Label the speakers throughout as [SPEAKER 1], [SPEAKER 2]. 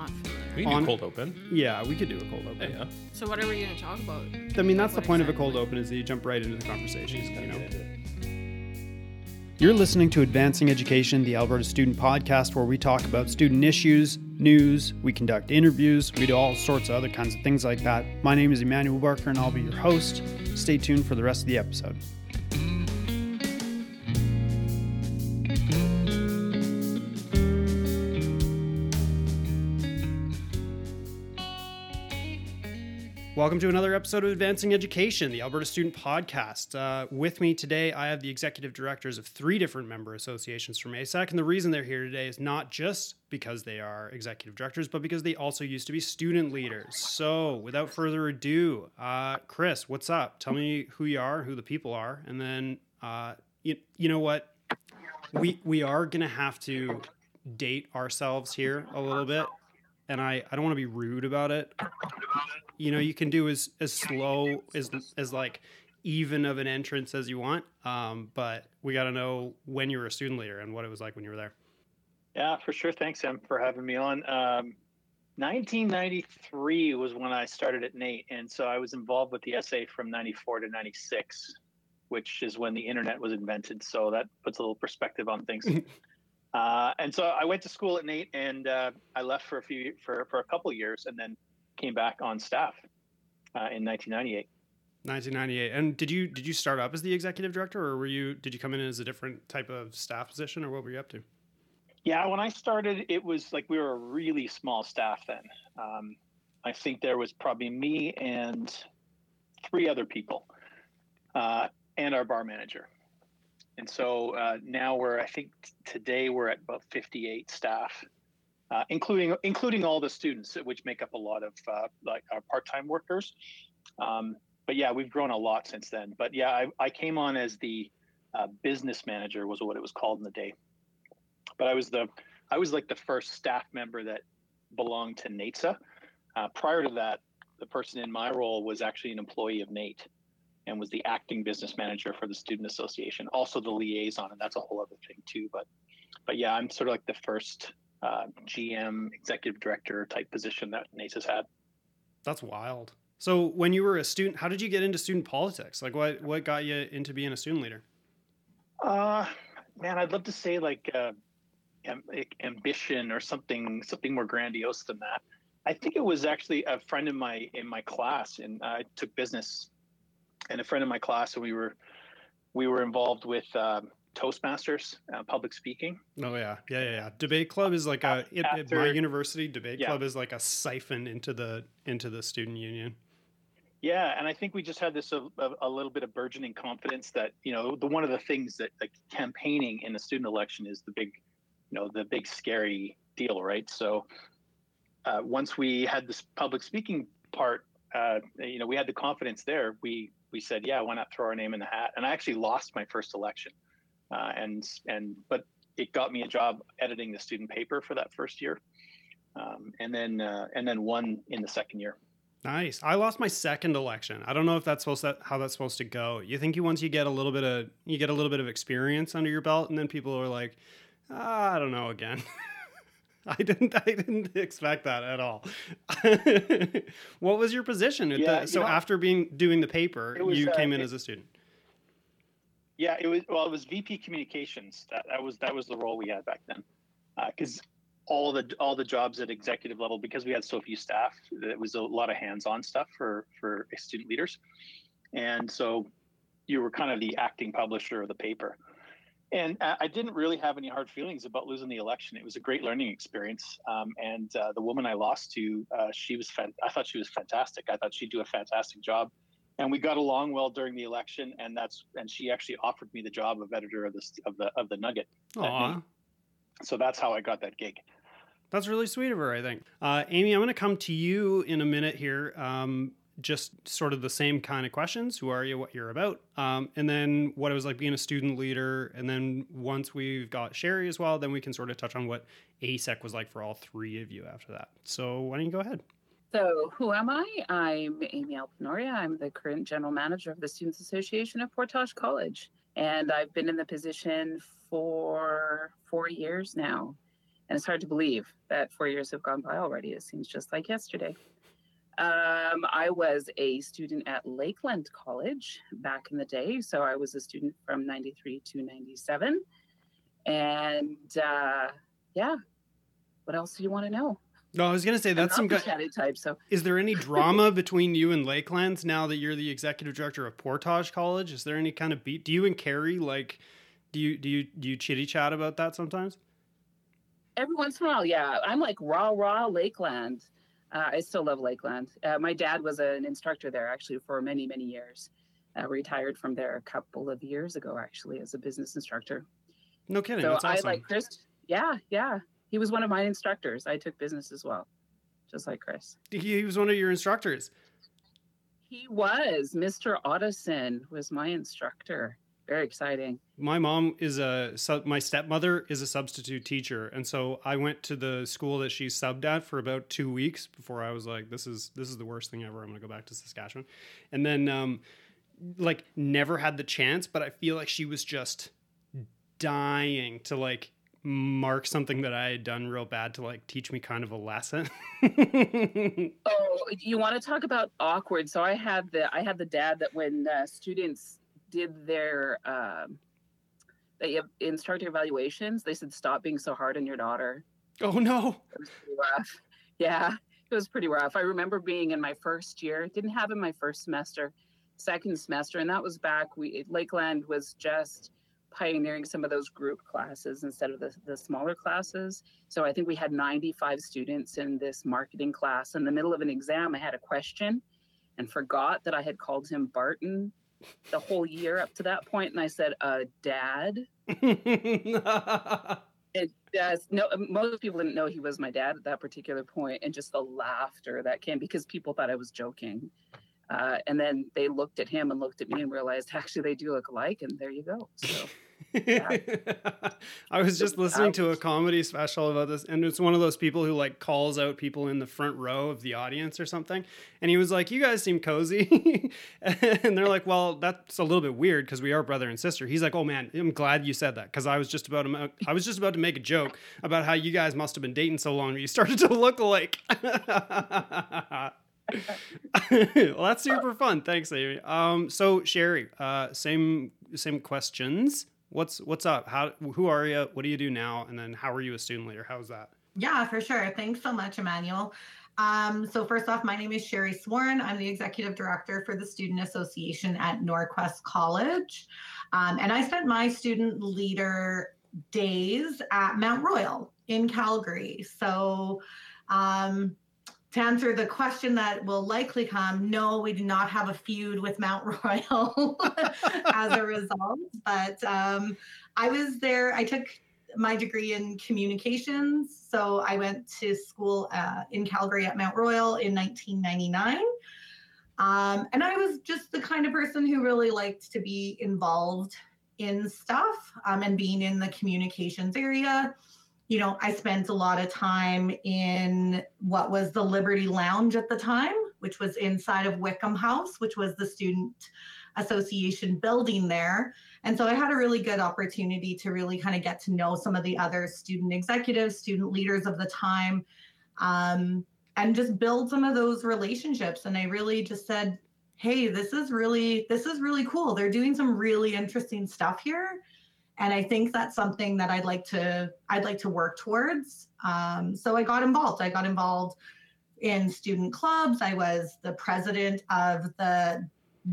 [SPEAKER 1] not familiar.
[SPEAKER 2] We can
[SPEAKER 3] On-
[SPEAKER 2] do cold open.
[SPEAKER 3] Yeah, we could do a cold open.
[SPEAKER 2] yeah.
[SPEAKER 1] So what are we going to talk about?
[SPEAKER 3] I mean, that's the
[SPEAKER 1] What
[SPEAKER 3] point of a cold open is that you jump right into the conversation. You know?
[SPEAKER 2] Get into it.
[SPEAKER 3] You're listening to Advancing Education, the Alberta Student Podcast, where we talk about student issues, news, we conduct interviews, we do all sorts of other kinds of things like that. My name is Emmanuel Barker, and I'll be your host. Stay tuned for the rest of the episode. Welcome to another episode of Advancing Education, the Alberta Student Podcast. Uh, with me today, I have the executive directors of three different member associations from ASEC. And the reason they're here today is not just because they are executive directors, but because they also used to be student leaders. So, without further ado, uh, Chris, what's up? Tell me who you are, who the people are, and then uh, you, you know what? We we are gonna have to date ourselves here a little bit, and I I don't want to be rude about it you know you can do as as slow as as like even of an entrance as you want um but we got to know when you were a student leader and what it was like when you were there
[SPEAKER 4] Yeah, for sure. Thanks, Em, for having me on. Um, 1993 was when I started at NAIT, and so I was involved with the SA from 94 to 96, which is when the internet was invented. So that puts a little perspective on things. uh, and so I went to school at NAIT, and uh, I left for a few for for a couple years, and then came back on staff uh, in 1998.
[SPEAKER 3] 1998 and did you did you start up as the executive director or were you did you come in as a different type of staff position or what were you up to
[SPEAKER 4] Yeah, when I started, it was like we were a really small staff then. Um, I think there was probably me and three other people, uh, and our bar manager. And so uh, now we're, I think t- today we're at about 58 staff, uh, including including all the students, which make up a lot of uh, like our part-time workers. Um, but yeah, we've grown a lot since then. But yeah, I, I came on as the uh, business manager was what it was called in the day but I was the I was like the first staff member that belonged to NAITSA. Uh, prior to that, the person in my role was actually an employee of NAIT and was the acting business manager for the student association, also the liaison, and that's a whole other thing too. But but yeah, I'm sort of like the first uh, GM, executive director type position that NAITSA's had.
[SPEAKER 3] that's wild so when you were a student how did you get into student politics like what what got you into being a student leader
[SPEAKER 4] Uh, man, I'd love to say like uh, am- ambition or something something more grandiose than that. I think it was actually a friend in my in my class, and I took business, and a friend in my class, and we were we were involved with um, Toastmasters, uh, public speaking.
[SPEAKER 3] oh yeah yeah yeah, yeah. debate club is like a at, at my university debate
[SPEAKER 4] Yeah.
[SPEAKER 3] club is like a siphon into the into the student union
[SPEAKER 4] Yeah, and I think we just had this a, a, a little bit of burgeoning confidence that you know the one of the things that like campaigning in a student election is the big, you know, the big scary deal, right? So uh, once we had this public speaking part, uh, you know, we had the confidence there. We we said, yeah, why not throw our name in the hat? And I actually lost my first election, uh, and and but it got me a job editing the student paper for that first year, um, and then uh, and then won in the second year.
[SPEAKER 3] Nice. I lost my second election. I don't know if that's supposed to how that's supposed to go. You think you once you get a little bit of you get a little bit of experience under your belt, and then people are like, ah, I don't know again. I didn't. I didn't expect that at all. what was your position?
[SPEAKER 4] Yeah,
[SPEAKER 3] the,
[SPEAKER 4] you
[SPEAKER 3] so
[SPEAKER 4] know-
[SPEAKER 3] after being doing the paper,
[SPEAKER 4] was,
[SPEAKER 3] you
[SPEAKER 4] uh,
[SPEAKER 3] came in
[SPEAKER 4] it-
[SPEAKER 3] as a student.
[SPEAKER 4] Yeah, it was well, it was VP communications. That that was that was the role we had back then. Because all the all the jobs at executive level, because we had so few staff, it was a lot of hands-on stuff for for student leaders, and so you were kind of the acting publisher of the paper. And I I didn't really have any hard feelings about losing the election. It was a great learning experience. Um, and uh, the woman I lost to, uh, she was fan- I thought she was fantastic. I thought she'd do a fantastic job and we got along well during the election and that's and she actually offered me the job of editor of the of the of the nugget
[SPEAKER 3] Aw,
[SPEAKER 4] so that's how i got that gig
[SPEAKER 3] that's really sweet of her. I think. Uh, Amy, I'm going to come to you in a minute here. Um, just sort of the same kind of questions. Who are you? What you're about? Um, and then what it was like being a student leader. And then once we've got Sherry as well, then we can sort of touch on what ASEC was like for all three of you after that. So why don't you go ahead?
[SPEAKER 5] So, who am I? I'm Amy Alpinoria. I'm the current general manager of the Students Association of Portage College. And I've been in the position for four years now. And it's hard to believe that four years have gone by already. It seems just like yesterday. Um, I was a student at Lakeland College back in the day. So I was a student from 93 to 97. And uh, yeah, what else do you want to know?
[SPEAKER 3] No, I was gonna say that's some
[SPEAKER 5] good type. So,
[SPEAKER 3] is there any drama between you and Lakelands now that you're the executive director of Portage College? Is there any kind of beat? Do you and Carrie like? Do you do you do you chitty chat about that sometimes?
[SPEAKER 5] Every once in a while, yeah. I'm like raw raw Lakeland. Uh, I still love Lakeland. Uh, my dad was an instructor there actually for many many years. Uh, retired from there a couple of years ago actually as a business instructor.
[SPEAKER 3] No kidding.
[SPEAKER 5] So
[SPEAKER 3] That's awesome.
[SPEAKER 5] I like Chris. Yeah, yeah. He was one of my instructors. I took business as well, just like Chris.
[SPEAKER 3] He was one of your instructors.
[SPEAKER 5] He was. Mr. Otteson was my instructor. Very exciting.
[SPEAKER 3] My mom is a my stepmother is a substitute teacher, and so I went to the school that she subbed at for about two weeks before I was like, "This is this is the worst thing ever. I'm gonna go back to Saskatchewan," and then um, like never had the chance, but I feel like she was just dying to like mark something that I had done real bad to like teach me kind of a lesson.
[SPEAKER 5] oh, you want to talk about awkward? So I had the I had the dad that when uh, students did their um, they have instructor evaluations, they said stop being so hard on your daughter.
[SPEAKER 3] Oh no.
[SPEAKER 5] rough. Yeah, it was pretty rough. I remember being in my first year, didn't have in my first semester, second semester, and that was back we Lakeland was just pioneering some of those group classes instead of the, the smaller classes. So I think we had 95 students in this marketing class. In the middle of an exam, I had a question and forgot that I had called him Barton the whole year up to that point, and I said, uh, "Dad." it does. No, most people didn't know he was my dad at that particular point, and just the laughter that came because people thought I was joking. Uh, and then they looked at him and looked at me and realized actually they do look alike, and there you go. So.
[SPEAKER 3] Yeah. I was just listening to a comedy special about this, and it's one of those people who like calls out people in the front row of the audience or something. And he was like, "You guys seem cozy," and they're like, "Well, that's a little bit weird because we are brother and sister." He's like, "Oh man, I'm glad you said that because I was just about to, I was just about to make a joke about how you guys must have been dating so long you started to look alike." well, that's super fun. Thanks, Amy. Um, so Sherry, uh, same same questions. What's what's up? How who are you? What do you do now? And then how are you a student leader? How's that?
[SPEAKER 1] Yeah, for sure. Thanks so much, Emmanuel. Um, so first off, my name is Sherry Sworn. I'm the executive director for the Student Association at Norquest College, um, and I spent my student leader days at Mount Royal in Calgary. So um, to answer the question that will likely come, no, we do not have a feud with Mount Royal as a result. But um, I was there, I took my degree in communications. So I went to school uh, in Calgary at Mount Royal in 1999. Um, and I was just the kind of person who really liked to be involved in stuff um, and being in the communications area you know, I spent a lot of time in what was the Liberty Lounge at the time, which was inside of Wyckham House, which was the student association building there. And so I had a really good opportunity to really kind of get to know some of the other student executives, student leaders of the time, um, and just build some of those relationships. And I really just said, hey, this is really, this is really cool. They're doing some really interesting stuff here and I think that's something that I'd like to I'd like to work towards. Um, so I got involved. I got involved in student clubs. I was the president of the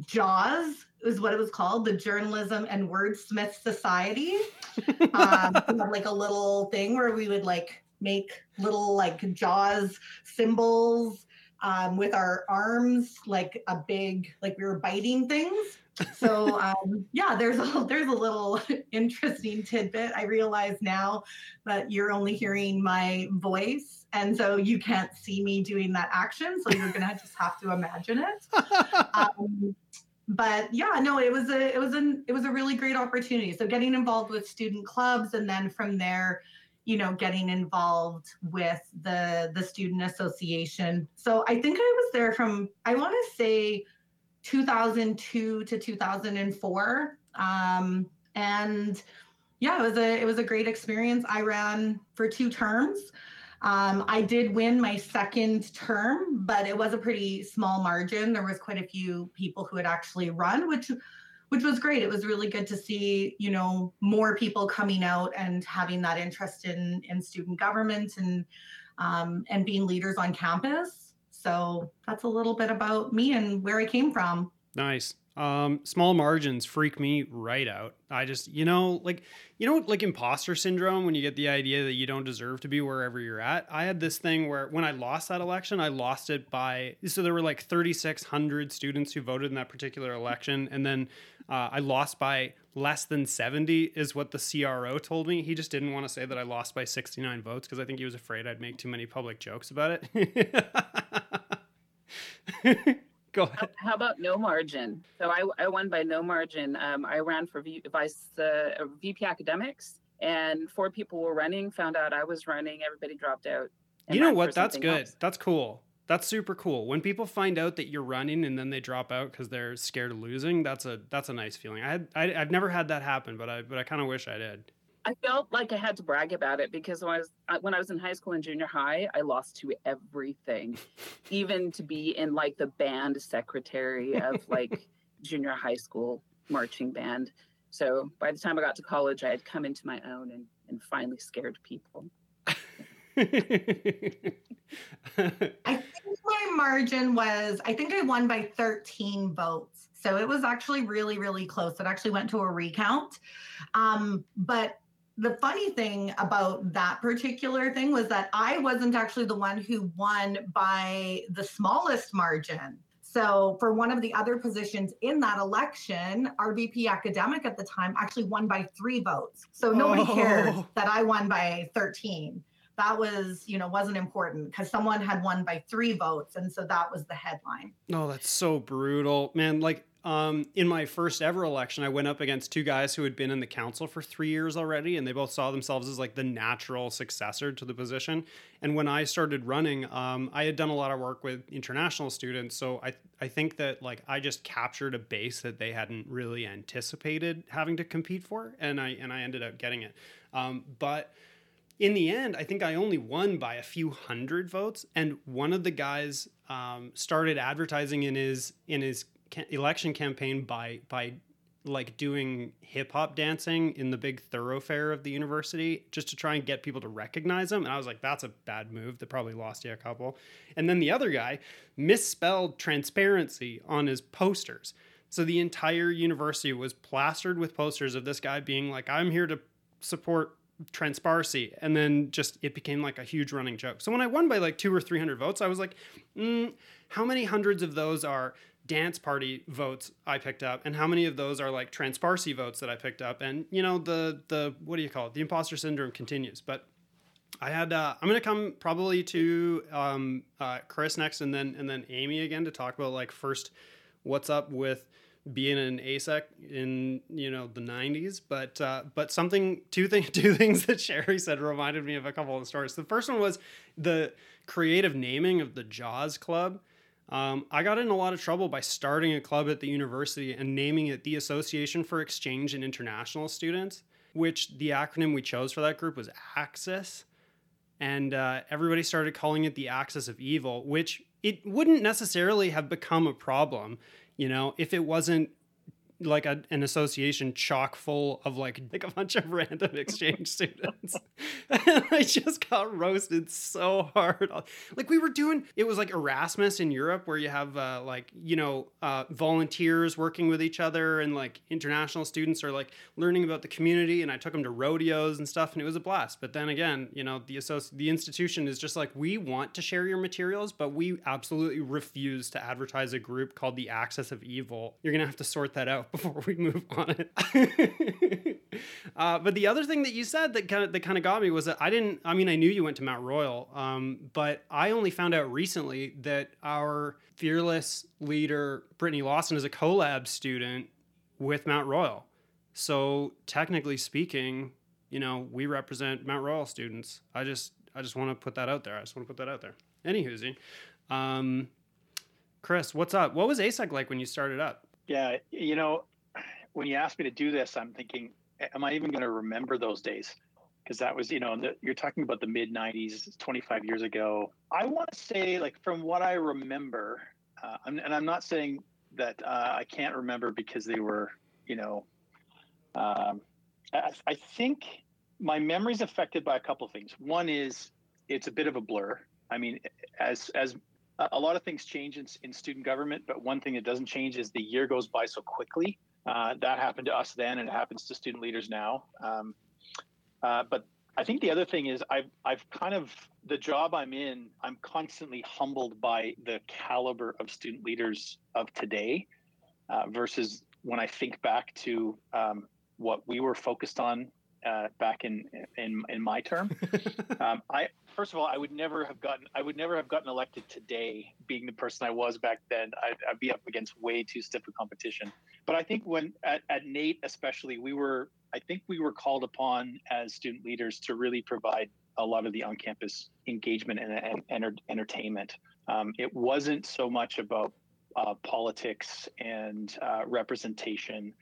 [SPEAKER 1] JAWS is what it was called, the Journalism and Wordsmith Society. um, like a little thing where we would like make little like JAWS symbols um, with our arms, like a big, like we were biting things so um, yeah, there's a there's a little interesting tidbit. I realize now that you're only hearing my voice, and so you can't see me doing that action. So you're gonna just have to imagine it. Um, but yeah, no, it was a it was an it was a really great opportunity. So getting involved with student clubs, and then from there, you know, getting involved with the the student association. So I think I was there from I want to say 2002 to 2004. Um, and yeah, it was a it was a great experience. I ran for two terms. Um, I did win my second term, but it was a pretty small margin. There was quite a few people who had actually run, which which was great. It was really good to see, you know, more people coming out and having that interest in in student government and um, and being leaders on campus. So that's a little bit about me and where I came from.
[SPEAKER 3] Nice. Um, small margins freak me right out. I just, you know, like, you know, like imposter syndrome when you get the idea that you don't deserve to be wherever you're at. I had this thing where when I lost that election, I lost it by, so there were like 3,600 students who voted in that particular election. And then uh, I lost by less than 70, is what the CRO told me. He just didn't want to say that I lost by 69 votes because I think he was afraid I'd make too many public jokes about it. Go ahead.
[SPEAKER 5] How, about no margin? So I, I won by no margin. Um, I ran for v, vice uh, VP academics, and four people were running. Found out I was running. Everybody dropped out.
[SPEAKER 3] You know what? That's good. Else. That's cool. That's super cool. When people find out that you're running and then they drop out because they're scared of losing, that's a that's a nice feeling. I had I, have never had that happen, but I but I kind of wish I did.
[SPEAKER 5] I felt like I had to brag about it because when I was when I was in high school and junior high, I lost to everything, even to be in like the band secretary of like junior high school marching band. So by the time I got to college, I had come into my own and, and finally scared people.
[SPEAKER 1] I think my margin was, I think I won by 13 votes. So it was actually really, really close. It actually went to a recount. Um, but the funny thing about that particular thing was that I wasn't actually the one who won by the smallest margin. So, for one of the other positions in that election, our VP academic at the time actually won by three votes. So, nobody oh. cared that I won by 13. That was, you know, wasn't important because someone had won by three votes. And so that was the headline.
[SPEAKER 3] Oh, that's so brutal. Man, like um, in my first ever election, I went up against two guys who had been in the council for three years already, and they both saw themselves as like the natural successor to the position. And when I started running, um, I had done a lot of work with international students, so I I think that like I just captured a base that they hadn't really anticipated having to compete for, and I and I ended up getting it. Um, but in the end, I think I only won by a few hundred votes, and one of the guys um, started advertising in his in his election campaign by by like doing hip hop dancing in the big thoroughfare of the university just to try and get people to recognize him. And I was like, that's a bad move that probably lost you a couple. And then the other guy misspelled transparency on his posters. So the entire university was plastered with posters of this guy being like, I'm here to support transparency. And then just it became like a huge running joke. So when I won by like two or 300 votes, I was like, mm, how many hundreds of those are dance party votes I picked up, and how many of those are like transparency votes that I picked up. And you know, the the what do you call it? The imposter syndrome continues. But I had uh, I'm gonna come probably to um, uh, Chris next, and then and then Amy again to talk about like first what's up with being an ASEC in you know the 90s but uh, but something two things two things that Sherry said reminded me of a couple of stories the first one was the creative naming of the Jaws Club um, I got in a lot of trouble by starting a club at the university and naming it the Association for Exchange and International Students, which the acronym we chose for that group was AXIS. And uh, everybody started calling it the axis of evil, which it wouldn't necessarily have become a problem, you know, if it wasn't like a, an association chock full of like like a bunch of random exchange students. And i just got roasted so hard. Like we were doing it was like erasmus in europe where you have uh, like you know uh, volunteers working with each other and like international students are like learning about the community and i took them to rodeos and stuff and it was a blast. But then again you know the associ- the institution is just like we want to share your materials but we absolutely refuse to advertise a group called the axis of evil. You're gonna have to sort that out before we move on it. uh, but the other thing that you said that kind of that kind of got me was that I didn't. I mean, I knew you went to Mount Royal, um, but I only found out recently that our fearless leader Brittany Lawson is a collab student with Mount Royal. So technically speaking, you know, we represent Mount Royal students. I just I just want to put that out there. I just want to put that out there. Anywho's, um, Chris, what's up? What was ASEC like when you started up?
[SPEAKER 4] Yeah, you know, when you asked me to do this, I'm thinking am I even going to remember those days? Because that was, you know, the, you're talking about the mid 90s, 25 years ago. I want to say, like, from what I remember, uh, and I'm not saying that uh, I can't remember because they were, you know, um, I, I think my memory is affected by a couple of things. One is it's a bit of a blur. I mean, as as a lot of things change in, in student government, but one thing that doesn't change is the year goes by so quickly. Uh, that happened to us then, and it happens to student leaders now. Um, uh, but I think the other thing is I've I've kind of the job I'm in. I'm constantly humbled by the caliber of student leaders of today uh, versus when I think back to um, what we were focused on uh, back in in in my term. um, I first of all, I would never have gotten I would never have gotten elected today, being the person I was back then. I'd, I'd be up against way too stiff a competition. But I think when at, at NAIT especially, we were I think we were called upon as student leaders to really provide a lot of the on-campus engagement and, and, and entertainment. Um, it wasn't so much about uh, politics and uh, representation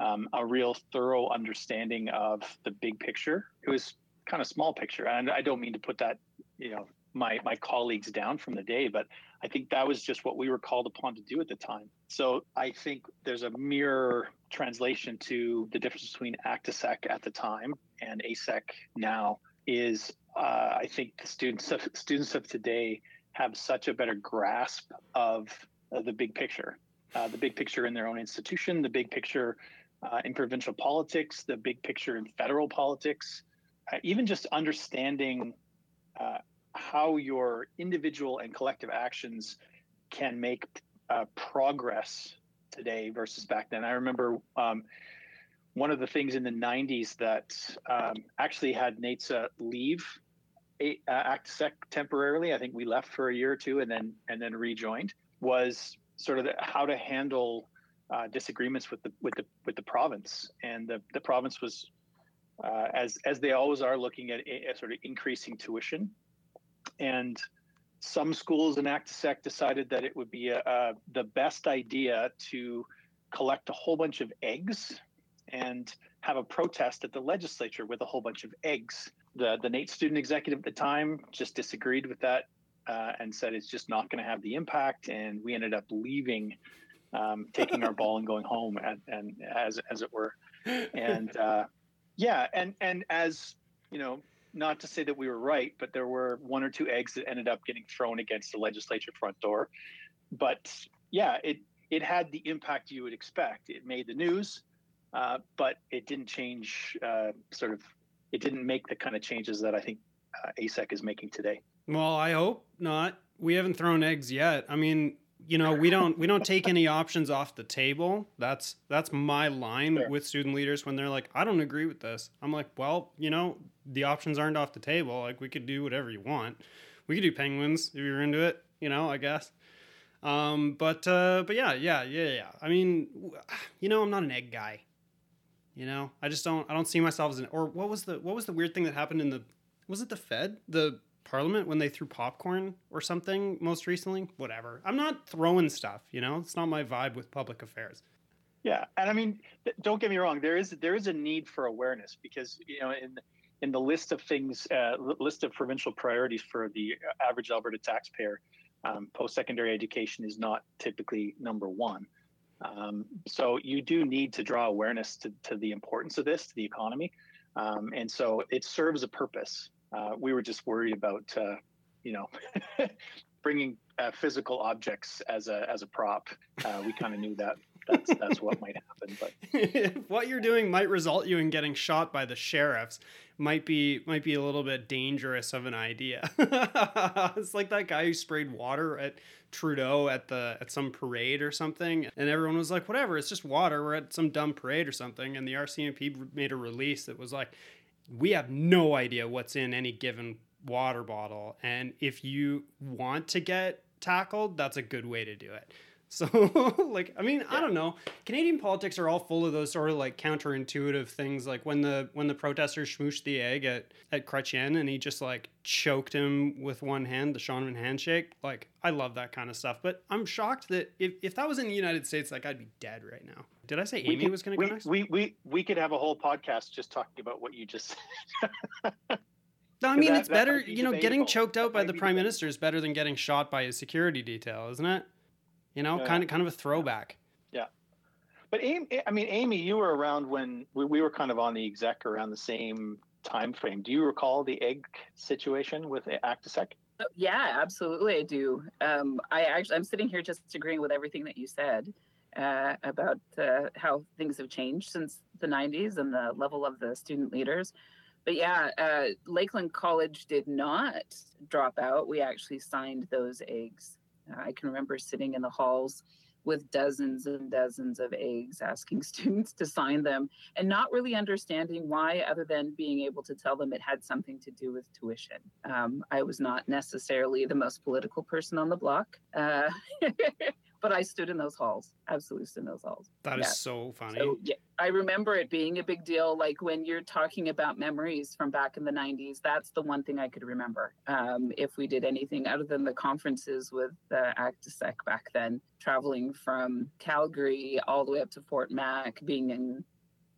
[SPEAKER 4] um, a real thorough understanding of the big picture. It was kind of small picture, and I don't mean to put that, you know, my my colleagues down from the day, but I think that was just what we were called upon to do at the time. So I think there's a mirror translation to the difference between ACTISEC at the time and ASEC now. Is uh, I think the students of, students of today have such a better grasp of the big picture, uh, the big picture in their own institution, the big picture uh, in provincial politics, the big picture in federal politics, uh, even just understanding uh, how your individual and collective actions can make uh, progress today versus back then. I remember um, one of the things in the 90s that um, actually had NAITSA leave uh, ACTISEC temporarily. I think we left for a year or two and then and then rejoined. Was sort of the, how to handle uh, disagreements with the with the with the province, and the, the province was, uh, as as they always are, looking at a, a sort of increasing tuition, and some schools in ACTISEC decided that it would be a, a, the best idea to collect a whole bunch of eggs and have a protest at the legislature with a whole bunch of eggs. The the NAIT student executive at the time just disagreed with that uh, and said it's just not going to have the impact, and we ended up leaving um, taking our ball and going home, and, and as as it were, and uh, yeah, and and as you know, not to say that we were right, but there were one or two eggs that ended up getting thrown against the legislature front door. But yeah, it it had the impact you would expect. It made the news, uh, but it didn't change. Uh, sort of, it didn't make the kind of changes that I think uh, ASEC is making today.
[SPEAKER 3] Well, I hope not. We haven't thrown eggs yet. I mean, you know we don't we don't take any options off the table. That's that's my line sure. with student leaders when they're like i don't agree with this. I'm like well you know the options aren't off the table. Like we could do whatever you want. We could do penguins if you're into it you know i guess. Um but uh but yeah yeah yeah yeah i mean you know i'm not an egg guy you know? I just don't i don't see myself as an or what was the what was the weird thing that happened in the was it the fed? The Parliament when they threw popcorn or something most recently. Whatever. I'm not throwing stuff, you know? It's not my vibe with public affairs.
[SPEAKER 4] Yeah, and I mean, don't get me wrong. There is there is a need for awareness because you know in in the list of things, uh, list of provincial priorities for the average Alberta taxpayer, um, post-secondary education is not typically number one. Um, so you do need to draw awareness to, to the importance of this to the economy, um, and so it serves a purpose. Uh, we were just worried about, uh, you know, bringing uh, physical objects as a as a prop. Uh, we kind of knew that that's that's what might happen.
[SPEAKER 3] But what you're doing might result you in getting shot by the sheriffs. Might be might be a little bit dangerous of an idea. it's like that guy who sprayed water at Trudeau at the at some parade or something, and everyone was like, "Whatever, it's just water. We're at some dumb parade or something." And the RCMP made a release that was like, we have no idea what's in any given water bottle. And if you want to get tackled, that's a good way to do it. So, like, I mean, yeah. I don't know. Canadian politics are all full of those sort of like counterintuitive things. Like when the when the protesters smooshed the egg at at Chrétien and he just like choked him with one hand, the Shawinigan handshake. Like, I love that kind of stuff. But I'm shocked that if, if that was in the United States, like, I'd be dead right now. Did I say Amy could, was going to go next?
[SPEAKER 4] We, we we could have a whole podcast just talking about what you just
[SPEAKER 3] said. No, I mean that, it's better. You know, debatable. getting choked out by the prime minister is better than getting shot by a security detail, isn't it? You know, yeah. kind of kind of a throwback.
[SPEAKER 4] Yeah, but Amy, I mean, Amy, you were around when we, we were kind of on the exec around the same time frame. Do you recall the egg situation with ActiSec?
[SPEAKER 5] Oh, yeah, absolutely, I do. Um, I actually, I'm sitting here just agreeing with everything that you said uh, about uh, how things have changed since the 90s and the level of the student leaders. But yeah, uh, Lakeland College did not drop out. We actually signed those eggs I can remember sitting in the halls with dozens and dozens of eggs, asking students to sign them and not really understanding why, other than being able to tell them it had something to do with tuition. Um, I was not necessarily the most political person on the block. Uh, but I stood in those halls, absolutely stood in those halls.
[SPEAKER 3] That yeah. is so funny. So,
[SPEAKER 5] yeah, I remember it being a big deal. Like when you're talking about memories from back in the 90s, that's the one thing I could remember. Um, if we did anything other than the conferences with the ActiSec back then, traveling from Calgary all the way up to Fort Mac, being in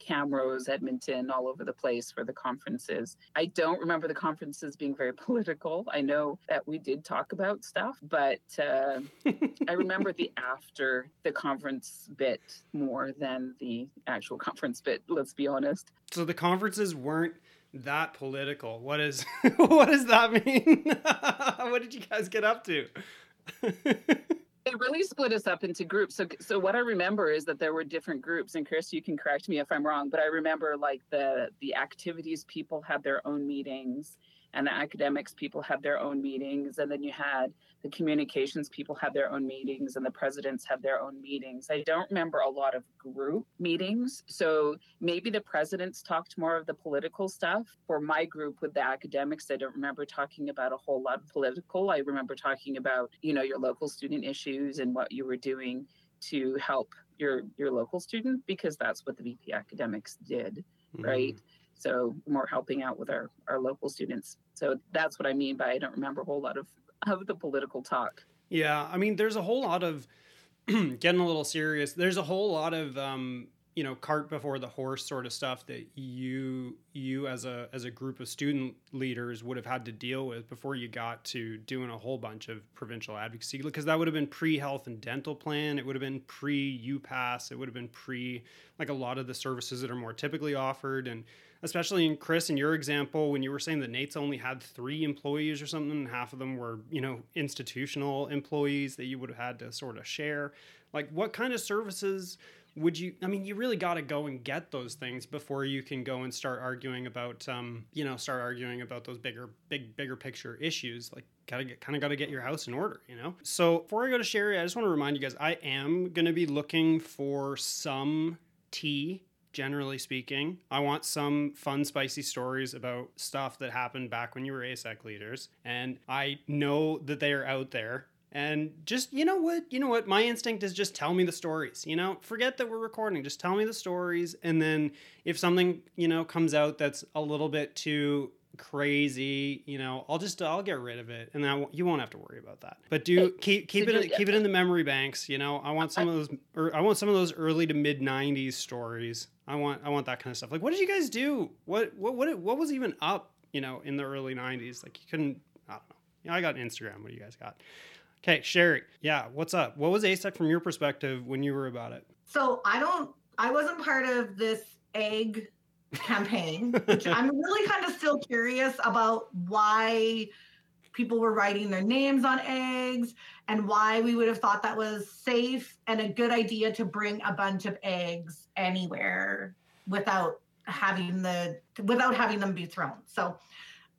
[SPEAKER 5] Camrose, Edmonton, all over the place for the conferences. I don't remember the conferences being very political. I know that we did talk about stuff, but uh, I remember the after the conference bit more than the actual conference bit, let's be honest.
[SPEAKER 3] So the conferences weren't that political. What is what does that mean? what did you guys get up to?
[SPEAKER 5] It really split us up into groups. So, so what I remember is that there were different groups, and Chris, you can correct me if I'm wrong, but I remember like the the activities people had their own meetings, and the academics people had their own meetings and then you had the communications people had their own meetings and the presidents had their own meetings. I don't remember a lot of group meetings so maybe the presidents talked more of the political stuff. For my group with the academics i don't remember talking about a whole lot of political. I remember talking about you know your local student issues and what you were doing to help your your local student because that's what the vp academics did mm-hmm. right so more helping out with our, our local students. So that's what I mean by I don't remember a whole lot of, of the political talk.
[SPEAKER 3] Yeah. I mean, there's a whole lot of getting a little serious. There's a whole lot of, um, you know, cart before the horse sort of stuff that you you as a as a group of student leaders would have had to deal with before you got to doing a whole bunch of provincial advocacy because that would have been pre health and dental plan. It would have been pre UPass. It would have been pre like a lot of the services that are more typically offered and especially in Chris, in your example, when you were saying that NAIT's only had three employees or something, and half of them were, you know, institutional employees that you would have had to sort of share. Like, what kind of services would you? I mean, you really got to go and get those things before you can go and start arguing about, um, you know, start arguing about those bigger, big, bigger picture issues. Like, gotta get, kind of got to get your house in order, you know. So before I go to Sherry, I just want to remind you guys, I am to be looking for some tea generally speaking. I want some fun, spicy stories about stuff that happened back when you were ASEC leaders. And I know that they are out there. And just, you know what? You know what? My instinct is just tell me the stories. You know, forget that we're recording. Just tell me the stories. And then if something, you know, comes out that's a little bit too crazy, you know, I'll just I'll get rid of it, and then you won't have to worry about that. But do keep keep it keep it in the memory banks. You know, I want some of those, or I want some of those early to mid '90s stories. I want I want that kind of stuff. Like, what did you guys do? What what what what was even up? You know, in the early '90s, like you couldn't. I don't know. You know, I got Instagram. What do you guys got? Okay, Sherry. Yeah, what's up? What was ASEC from your perspective when you were about it?
[SPEAKER 1] So I don't. I wasn't part of this egg campaign, which I'm really kind of still curious about why people were writing their names on eggs and why we would have thought that was safe and a good idea to bring a bunch of eggs anywhere without having the without having them be thrown. So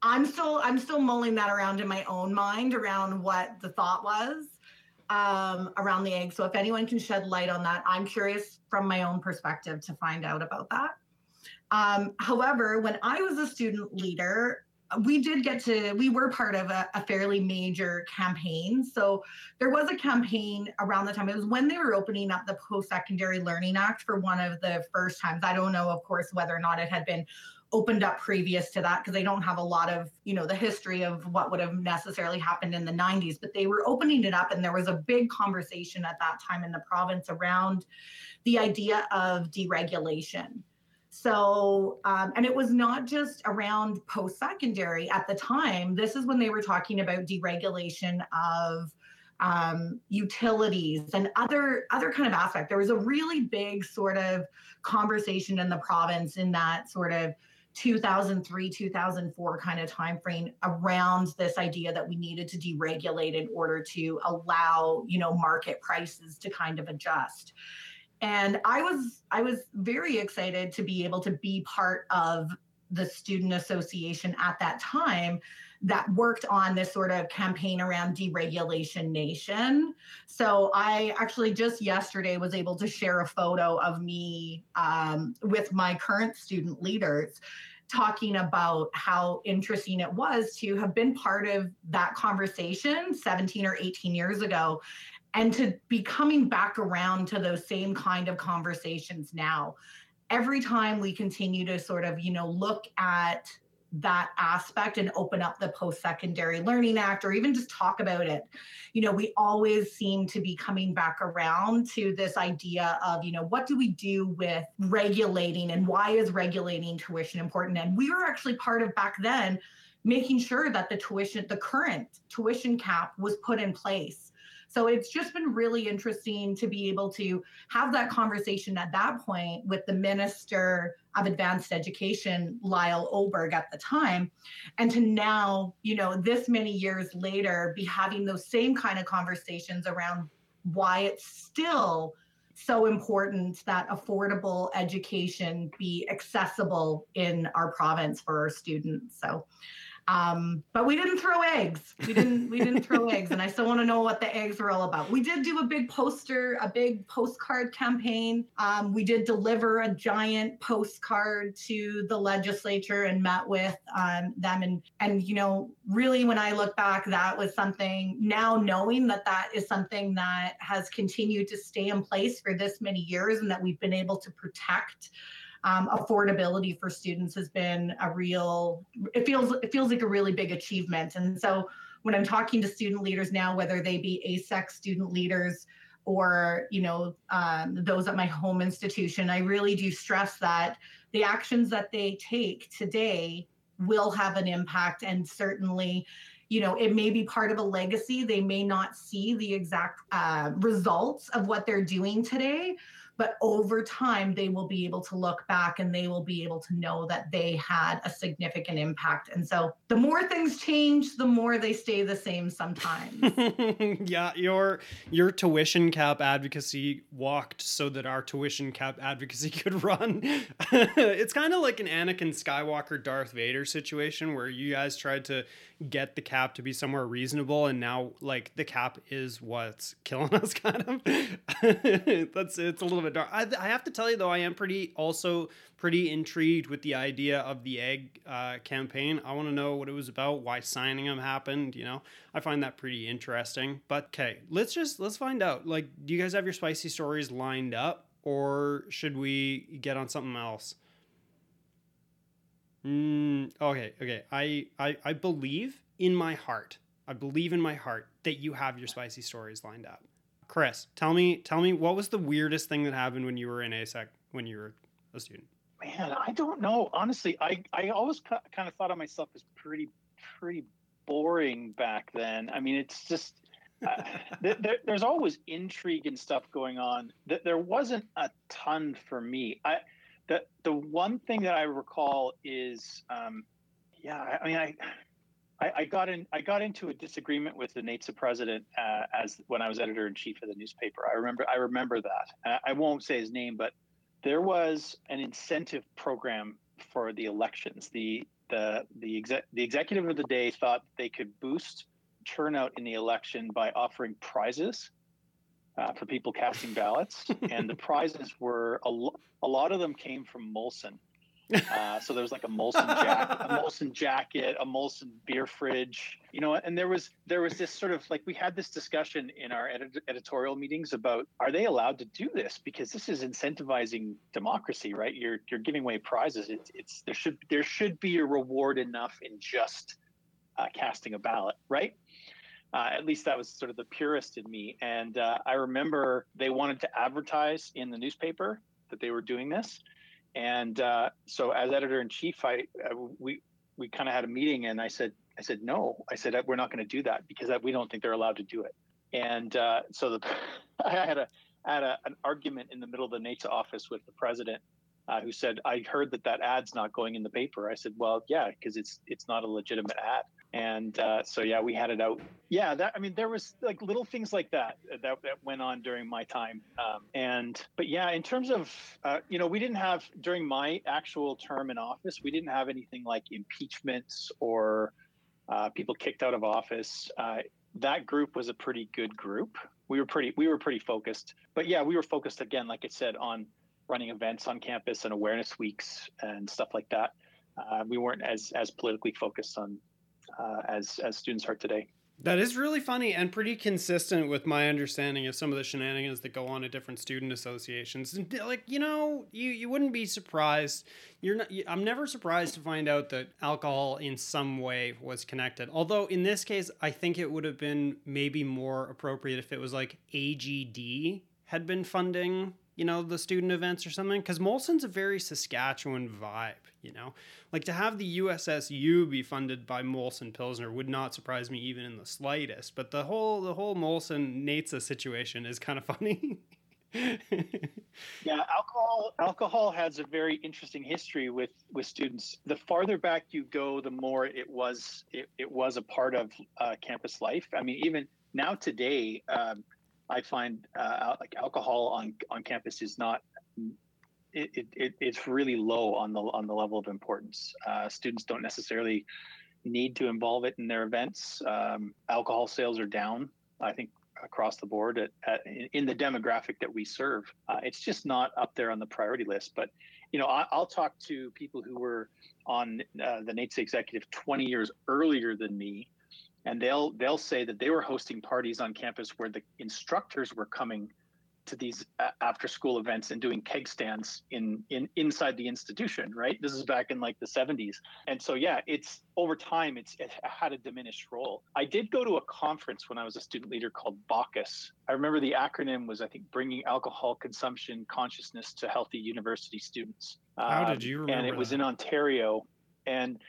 [SPEAKER 1] I'm still I'm still mulling that around in my own mind around what the thought was um, around the egg. So if anyone can shed light on that, I'm curious from my own perspective to find out about that. Um, however, when I was a student leader, we did get to we were part of a, a, fairly major campaign so there was a campaign around the time it was when they were opening up the post-secondary learning act for one of the first times i don't know of course whether or not it had been opened up previous to that because they don't have a lot of you know the history of what would have necessarily happened in the 90s but they were opening it up and there was a big conversation at that time in the province around the idea of deregulation so, um, and it was not just around post secondary at the time. This is when they were talking about deregulation of um, utilities and other other kind of aspect. There was a really big sort of conversation in the province in that sort of 2003 2004 kind of time frame around this idea that we needed to deregulate in order to allow you know market prices to kind of adjust. And i was i was very excited to be able to be part of the student association at that time that worked on this sort of campaign around deregulation nation. So i actually just yesterday was able to share a photo of me um, with my current student leaders talking about how interesting it was to have been part of that conversation 17 or 18 years ago and to be coming back around to those same kind of conversations now. Every time we continue to sort of you know look at that aspect and open up the post secondary learning act or even just talk about it. You know we always seem to be coming back around to this idea of you know what do we do with regulating and why is regulating tuition important? And we were actually part of back then making sure that the tuition the current tuition cap was put in place so it's just been really interesting to be able to have that conversation at that point with the Minister of Advanced Education, Lyle Oberg, at the time, and to now, you know, this many years later, be having those same kind of conversations around why it's still so important that affordable education be accessible in our province for our students. So um, but we didn't throw eggs. We didn't. We didn't throw eggs, and I still want to know what the eggs were all about. We did do a big poster, a big postcard campaign. Um, we did deliver a giant postcard to the legislature and met with um, them, and and you know, really, when I look back, that was something. Now knowing that that is something that has continued to stay in place for this many years, and that we've been able to protect um, affordability for students has been a real it feels it feels like a really big achievement. And so when i'm talking to student leaders now whether they be ASEC student leaders or you know um, those at my home institution i really do stress that the actions that they take today will have an impact. And certainly you know it may be part of a legacy. They may not see the exact uh, results of what they're doing today but over time they will be able to look back and they will be able to know that they had a significant impact. And so the more things change the more they stay the same sometimes.
[SPEAKER 3] Yeah your your tuition cap advocacy walked so that our tuition cap advocacy could run. It's kind of like an anakin skywalker darth vader situation where you guys tried to get the cap to be somewhere reasonable and now like the cap is what's killing us kind of. That's it's a little bit dark I, I, have to tell you though i am pretty also pretty intrigued with the idea of the egg uh, campaign i want to know what it was about why signing them happened you know i find that pretty interesting but okay let's just let's find out like do you guys have your spicy stories lined up or should we get on something else Mm, okay, okay. I, I I believe in my heart. I believe in my heart that you have your spicy stories lined up. Chris, tell me tell me what was the weirdest thing that happened when you were in ASEC when you were a student?
[SPEAKER 4] Man, I don't know. Honestly, I I always kind of thought of myself as pretty pretty boring back then. I mean, it's just uh, there, there's always intrigue and stuff going on. That there wasn't a ton for me. I the the one thing that I recall is, um, yeah, I, I mean, I, I, I, got in, I got into a disagreement with the NAITSA president uh, as when I was editor in chief of the newspaper. I remember, I remember that. I won't say his name, but there was an incentive program for the elections. The the the exec, the executive of the day thought they could boost turnout in the election by offering prizes uh, for people casting ballots, and the prizes were a, lo- a lot of them came from Molson. Uh, so there was like a Molson jacket, a Molson jacket, a Molson beer fridge, you know, and there was there was this sort of like we had this discussion in our edit- editorial meetings about are they allowed to do this because this is incentivizing democracy, right? You're you're giving away prizes. It's it's there should there should be a reward enough in just uh, casting a ballot, right? Uh, at least that was sort of the purist in me. And uh, I remember they wanted to advertise in the newspaper that they were doing this. And uh, so, as editor in chief, I uh, we we kind of had a meeting, and I said I said no. I said we're not going to do that because we don't think they're allowed to do it. And uh, so the I had a I had a, an argument in the middle of the NAITSA office with the president, uh, who said, "I heard that that ad's not going in the paper." I said, "Well, yeah, because it's it's not a legitimate ad." and uh, so yeah we had it out yeah that i mean there was like little things like that that, that went on during my time um, and but yeah in terms of uh, you know we didn't have during my actual term in office we didn't have anything like impeachments or uh, people kicked out of office uh, that group was a pretty good group we were pretty we were pretty focused but yeah we were focused again like i said on running events on campus and awareness weeks and stuff like that uh, we weren't as as politically focused on uh, as as students are today.
[SPEAKER 3] That is really funny and pretty consistent with my understanding of some of the shenanigans that go on at different student associations. And like, you know, you, you wouldn't be surprised. You're not I'm never surprised to find out that alcohol in some way was connected. Although in this case, I think it would have been maybe more appropriate if it was like AGD had been funding you know, the student events or something. Because Molson's a very Saskatchewan vibe, you know? Like to have the USSU be funded by Molson Pilsner would not surprise me even in the slightest. But the whole the whole Molson NAITSA situation is kind of funny.
[SPEAKER 4] yeah, alcohol alcohol has a very interesting history with with students. The farther back you go, the more it was it, it was a part of uh, campus life. I mean, even now today, um, I find uh, like alcohol on on campus is not. It, it, it's really low on the on the level of importance. Uh, students don't necessarily need to involve it in their events. Um, alcohol sales are down. I think across the board at, at, in the demographic that we serve. Uh, it's just not up there on the priority list. But you know, I, will talk to people who were on uh, the NAITSA executive 20 years earlier than me, and they'll they'll say that they were hosting parties on campus where the instructors were coming to these after school events and doing keg stands in in inside the institution right? This is back in like the 70s and so yeah it's over time it's it had a diminished role. I did go to a conference when i was a student leader called BACCHUS. I remember the acronym was i think bringing alcohol consumption consciousness to healthy university students.
[SPEAKER 3] How um, did you remember
[SPEAKER 4] and it was
[SPEAKER 3] that?
[SPEAKER 4] in ontario. And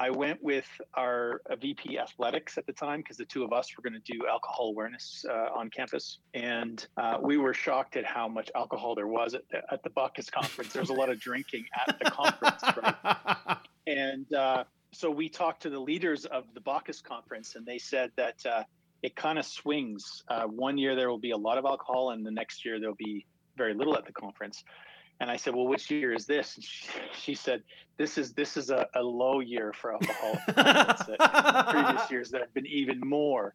[SPEAKER 4] I went with our uh, VP athletics at the time because the two of us were going to do alcohol awareness uh, on campus, and uh, we were shocked at how much alcohol there was at the, at the BACCHUS conference. There was a lot of drinking at the conference, right? And uh, so we talked to the leaders of the BACCHUS conference, and they said that uh, it kind of swings. Uh, one year there will be a lot of alcohol, and the next year there'll be very little at the conference. And I said, "Well, which year is this?" And she, she said, "This is this is a, a low year for alcohol. previous years there have been even more."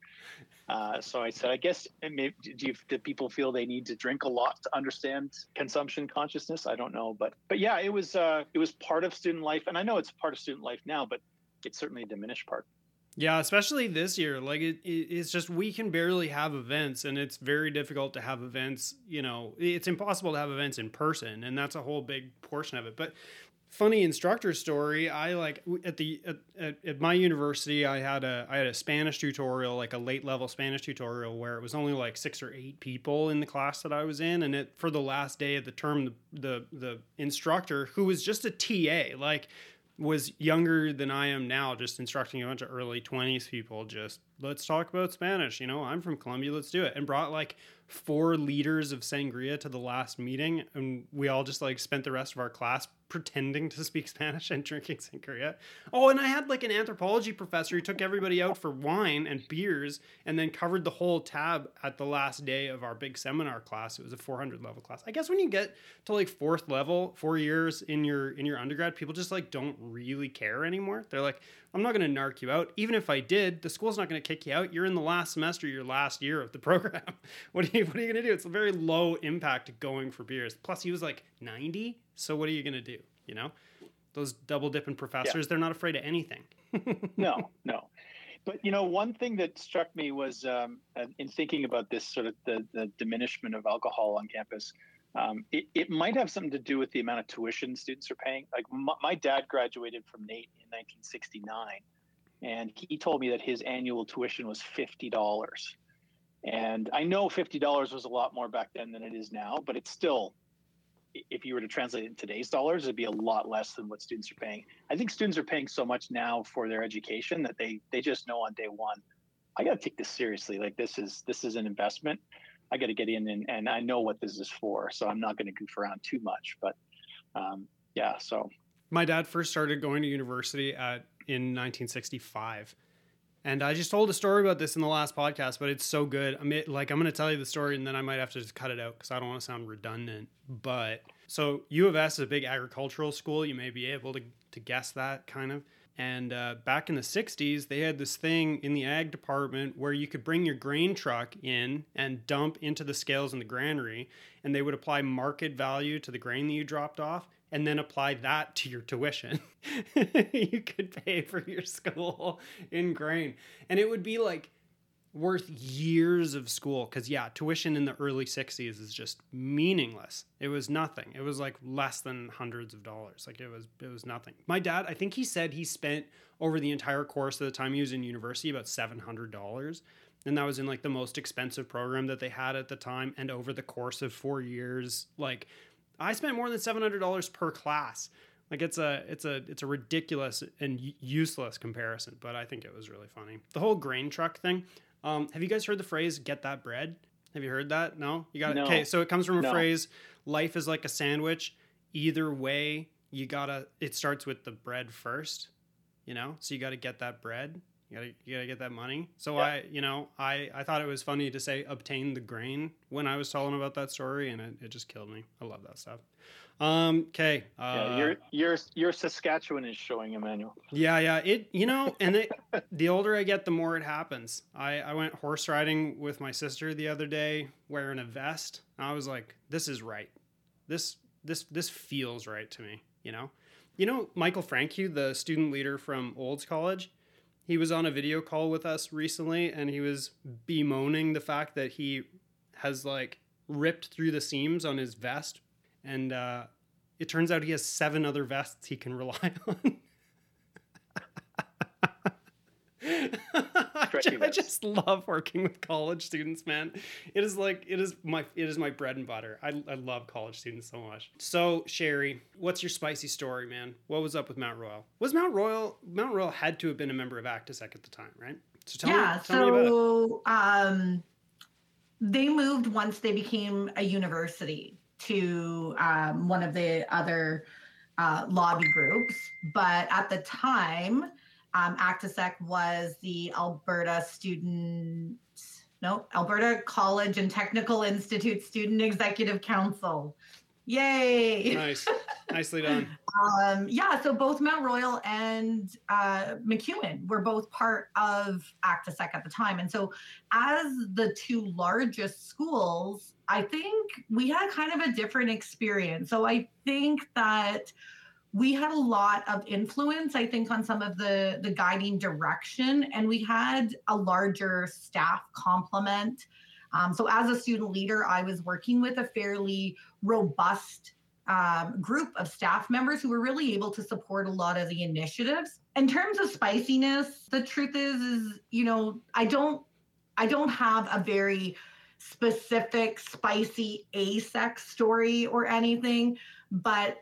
[SPEAKER 4] Uh, so I said, "I guess maybe, do, you, do people feel they need to drink a lot to understand consumption consciousness? I don't know, but but yeah, it was uh, it was part of student life, and I know it's part of student life now, but it's certainly a diminished part."
[SPEAKER 3] Yeah, especially this year. Like it, it, it's just we can barely have events, and it's very difficult to have events. You know, it's impossible to have events in person, and that's a whole big portion of it. But funny instructor story. I like at the at, at, my university. I had a I had a Spanish tutorial, like a late level Spanish tutorial, where it was only like six or eight people in the class that I was in, and it for the last day of the term, the the, the instructor who was just a TA, like was younger than I am now, just instructing a bunch of early 20s people, just let's talk about Spanish. You know, I'm from Colombia, let's do it. And brought like four liters of sangria to the last meeting. And we all just like spent the rest of our class pretending to speak Spanish and drinking sangria. Oh, and I had like an anthropology professor who took everybody out for wine and beers and then covered the whole tab at the last day of our big seminar class. It was a 400 level class. I guess when you get to like fourth level, four years in your in your undergrad, people just like don't really care anymore. They're like, I'm not going to narc you out. Even if I did, the school's not going to kick you out. You're in the last semester, your last year of the program. what are you What are you going to do? It's a very low impact going for beers. Plus, he was like 90. So what are you going to do? You know. those double dipping professors, yeah. they're not afraid of anything.
[SPEAKER 4] no, no. But you know, one thing that struck me was um, in thinking about this sort of the, the diminishment of alcohol on campus. Um, it, it might have something to do with the amount of tuition students are paying. Like my, my dad graduated from NAIT in 1969, and he told me that his annual tuition was fifty dollars. And I know fifty dollars was a lot more back then than it is now, but it's still if you were to translate it in today's dollars, it'd be a lot less than what students are paying. I think students are paying so much now for their education that they they just know on day one, I got to take this seriously. Like this is this is an investment. I got to get in and, and I know what this is for. So I'm not going to goof around too much. But um, yeah, so
[SPEAKER 3] my dad first started going to university at in 1965 and I just told a story about this in the last podcast, but it's so good. I mean, like I'm going to tell you the story, and then I might have to just cut it out because I don't want to sound redundant. But so U of S is a big agricultural school. You may be able to to guess that kind of. And uh, back in the 60s, they had this thing in the ag department where you could bring your grain truck in and dump into the scales in the granary, and they would apply market value to the grain that you dropped off and then apply that to your tuition. you could pay for your school in grain. And it would be like worth years of school because yeah tuition in the early 60s is just meaningless it was nothing it was like less than hundreds of dollars like it was it was nothing my dad i think he said he spent over the entire course of the time he was in university about $700 and that was in like the most expensive program that they had at the time and over the course of four years like I spent more than seven hundred dollars per class. Like it's a it's a it's a ridiculous and useless comparison, but I think it was really funny. The whole grain truck thing. Um, have you guys heard the phrase "get that bread"? Have you heard that? No, you got it. Okay, so it comes from a no. phrase: "Life is like a sandwich. Either way, you gotta. It starts with the bread first, you know. So you got to get that bread. You gotta, you gotta get that money. So yeah. I, you know, I, I thought it was funny to say obtain the grain when I was telling about that story, and it, it just killed me. I love that stuff. Um, okay.
[SPEAKER 4] Uh, yeah, your your your Saskatchewan is showing, Emmanuel.
[SPEAKER 3] Yeah, yeah. It, you know, and it, the older I get, the more it happens. I, I went horse riding with my sister the other day, wearing a vest. And I was like, this is right. This, this, this feels right to me. You know, you know, Michael Franke, the student leader from Olds College he was on a video call with us recently and he was bemoaning the fact that he has like ripped through the seams on his vest and uh, it turns out he has seven other vests he can rely on I just love working with college students, man. It is like it is my it is my bread and butter. I, I love college students so much. So Sherry, what's your spicy story, man? What was up with Mount Royal? Was Mount Royal Mount Royal had to have been a member of ACTISEC at the time, right?
[SPEAKER 1] So tell yeah. Me, tell so um, they moved once they became a university to um, one of the other uh, lobby groups, but at the time um, ACTISEC was the Alberta Student, no, Alberta College and Technical Institute Student Executive Council. Yay!
[SPEAKER 3] Nice, nicely done.
[SPEAKER 1] um, yeah, so both Mount Royal and uh, MacEwan were both part of ACTISEC at the time, and so as the two largest schools, I think we had kind of a different experience. So I think that we had a lot of influence i think on some of the the guiding direction and we had a larger staff complement. Um, so as a student leader i was working with a fairly robust um, group of staff members who were really able to support a lot of the initiatives. In terms of spiciness the truth is is you know i don't i don't have a very specific spicy ASEC story or anything but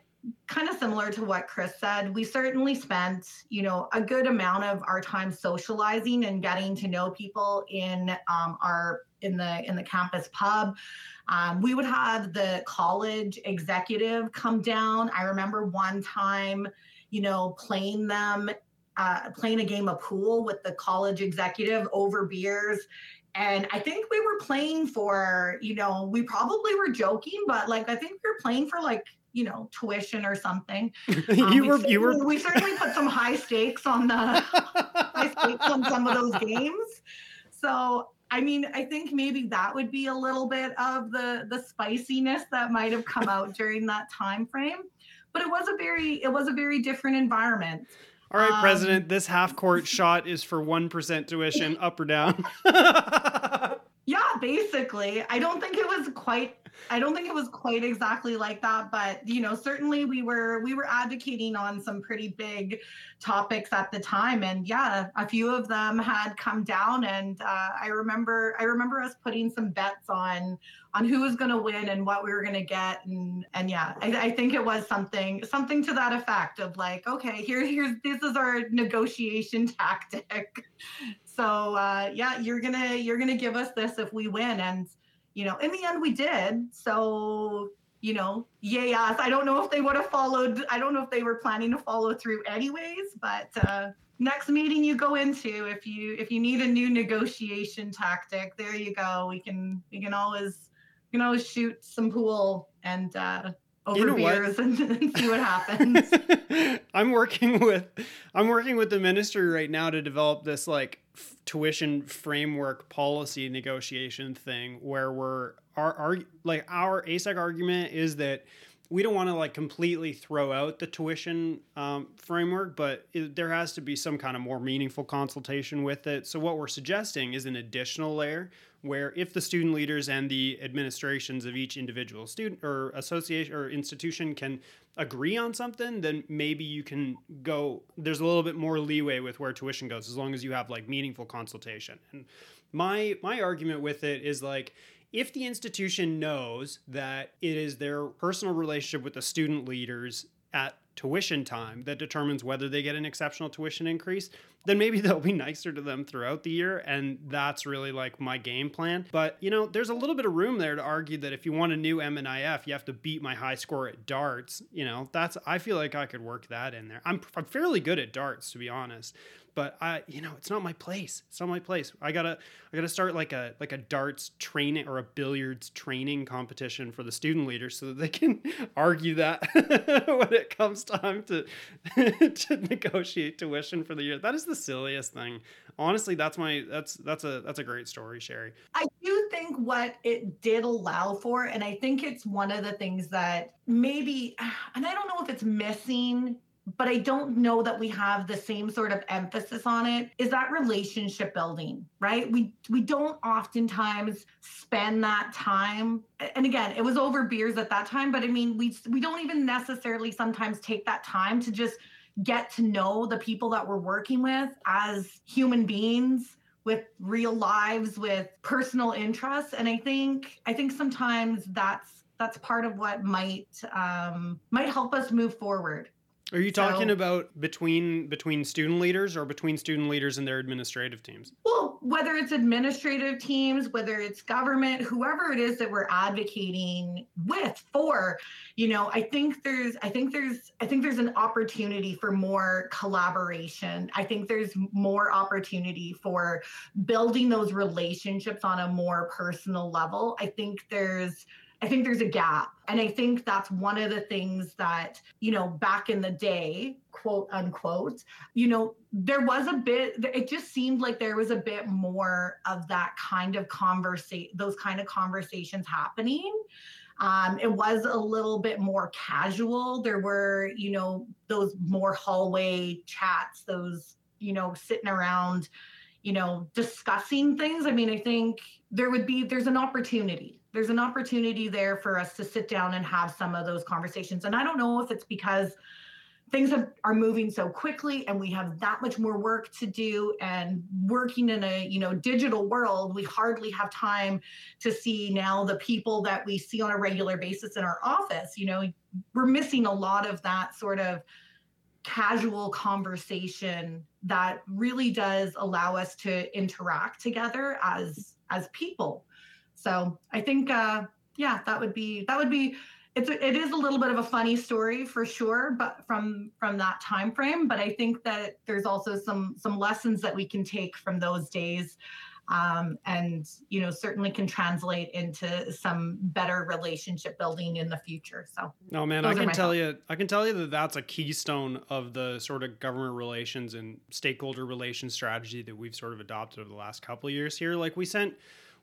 [SPEAKER 1] kind of similar to what Chris said, we certainly spent, you know, a good amount of our time socializing and getting to know people in um, our in the in the campus pub. Um, we would have the college executive come down. I remember one time, you know, playing them uh, playing a game of pool with the college executive over beers. And I think we were playing for, you know, we probably were joking, but like I think we were playing for like you know tuition or something.
[SPEAKER 3] Um, you were we you were
[SPEAKER 1] we certainly put some high stakes on the high stakes on some of those games. So I mean, I think maybe that would be a little bit of the the spiciness that might have come out during that time frame. but it was a very it was a very different environment.
[SPEAKER 3] All right, um, President, this half court shot is for 1% tuition, up or down?
[SPEAKER 1] Basically. I don't think it was quite I don't think it was quite exactly like that, but you know, certainly we were we were advocating on some pretty big topics at the time, and yeah, a few of them had come down, and uh, I remember I remember us putting some bets on on who was going to win and what we were going to get, and and yeah, I, I think it was something something to that effect of like, okay, here here's this is our negotiation tactic. So uh, yeah, you're gonna you're gonna give us this if we win, and you know, in the end, we did. So, you know, yay us. I don't know if they would have followed. I don't know if they were planning to follow through anyways. But uh, next meeting you go into, if you if you need a new negotiation tactic, there you go. We can we can always you can always shoot some pool and uh, over you know beers and, and, see what happens.
[SPEAKER 3] I'm working with I'm working with the ministry right now to develop this like f- tuition framework policy negotiation thing where we're our, our like our ASEC argument is that we don't want to like completely throw out the tuition um, framework, but it, there has to be some kind of more meaningful consultation with it. So what we're suggesting is an additional layer where if the student leaders and the administrations of each individual student or association or institution can agree on something, then maybe you can go. There's a little bit more leeway with where tuition goes, as long as you have like meaningful consultation. And my my argument with it is like if the institution knows that it is their personal relationship with the student leaders at tuition time that determines whether they get an exceptional tuition increase, then maybe they'll be nicer to them throughout the year. And that's really like my game plan. But, you know, there's a little bit of room there to argue that if you want a new MNIF, you have to beat my high score at darts. You know, that's, I feel like I could work that in there. I'm, I'm fairly good at darts, to be honest but I, you know, it's not my place. It's not my place. I gotta, I gotta start like a like a darts training or a billiards training competition for the student leaders so that they can argue that when it comes time to to negotiate tuition for the year. That is the silliest thing. Honestly, that's my that's that's a that's a great story, Sherry.
[SPEAKER 1] I do think what it did allow for, and I think it's one of the things that maybe, and I don't know if it's missing but I don't know that we have the same sort of emphasis on it is that relationship building, right? We we don't oftentimes spend that time and again, it was over beers at that time, but I mean, we we don't even necessarily sometimes take that time to just get to know the people that we're working with as human beings with real lives with personal interests and i think i think sometimes that's that's part of what might um, might help us move forward
[SPEAKER 3] are you talking so, about between between student leaders or between student leaders and their administrative teams?
[SPEAKER 1] Well, whether it's administrative teams, whether it's government, whoever it is that we're advocating with for, you know, I think there's I think there's I think there's an opportunity for more collaboration. I think there's more opportunity for building those relationships on a more personal level. I think there's I think there's a gap. And I think that's one of the things that, you know, back in the day, quote unquote, you know, there was a bit, it just seemed like there was a bit more of that kind of conversation, those kind of conversations happening. Um, it was a little bit more casual. There were, you know, those more hallway chats, those, you know, sitting around, you know, discussing things. I mean, I think there would be, there's an opportunity there's an opportunity there for us to sit down and have some of those conversations. And I don't know if it's because things have, are moving so quickly and we have that much more work to do and working in a you know digital world we hardly have time to see now the people that we see on a regular basis in our office you know we're missing a lot of that sort of casual conversation that really does allow us to interact together as as people so I think, uh, yeah, that would be that would be. It's a, it is a little bit of a funny story for sure, but from from that time frame. But I think that there's also some some lessons that we can take from those days. Um, and you know certainly can translate into some better relationship building in the future so
[SPEAKER 3] no man i can tell thoughts. you i can tell you that that's a keystone of the sort of government relations and stakeholder relations strategy that we've sort of adopted over the last couple of years here like we sent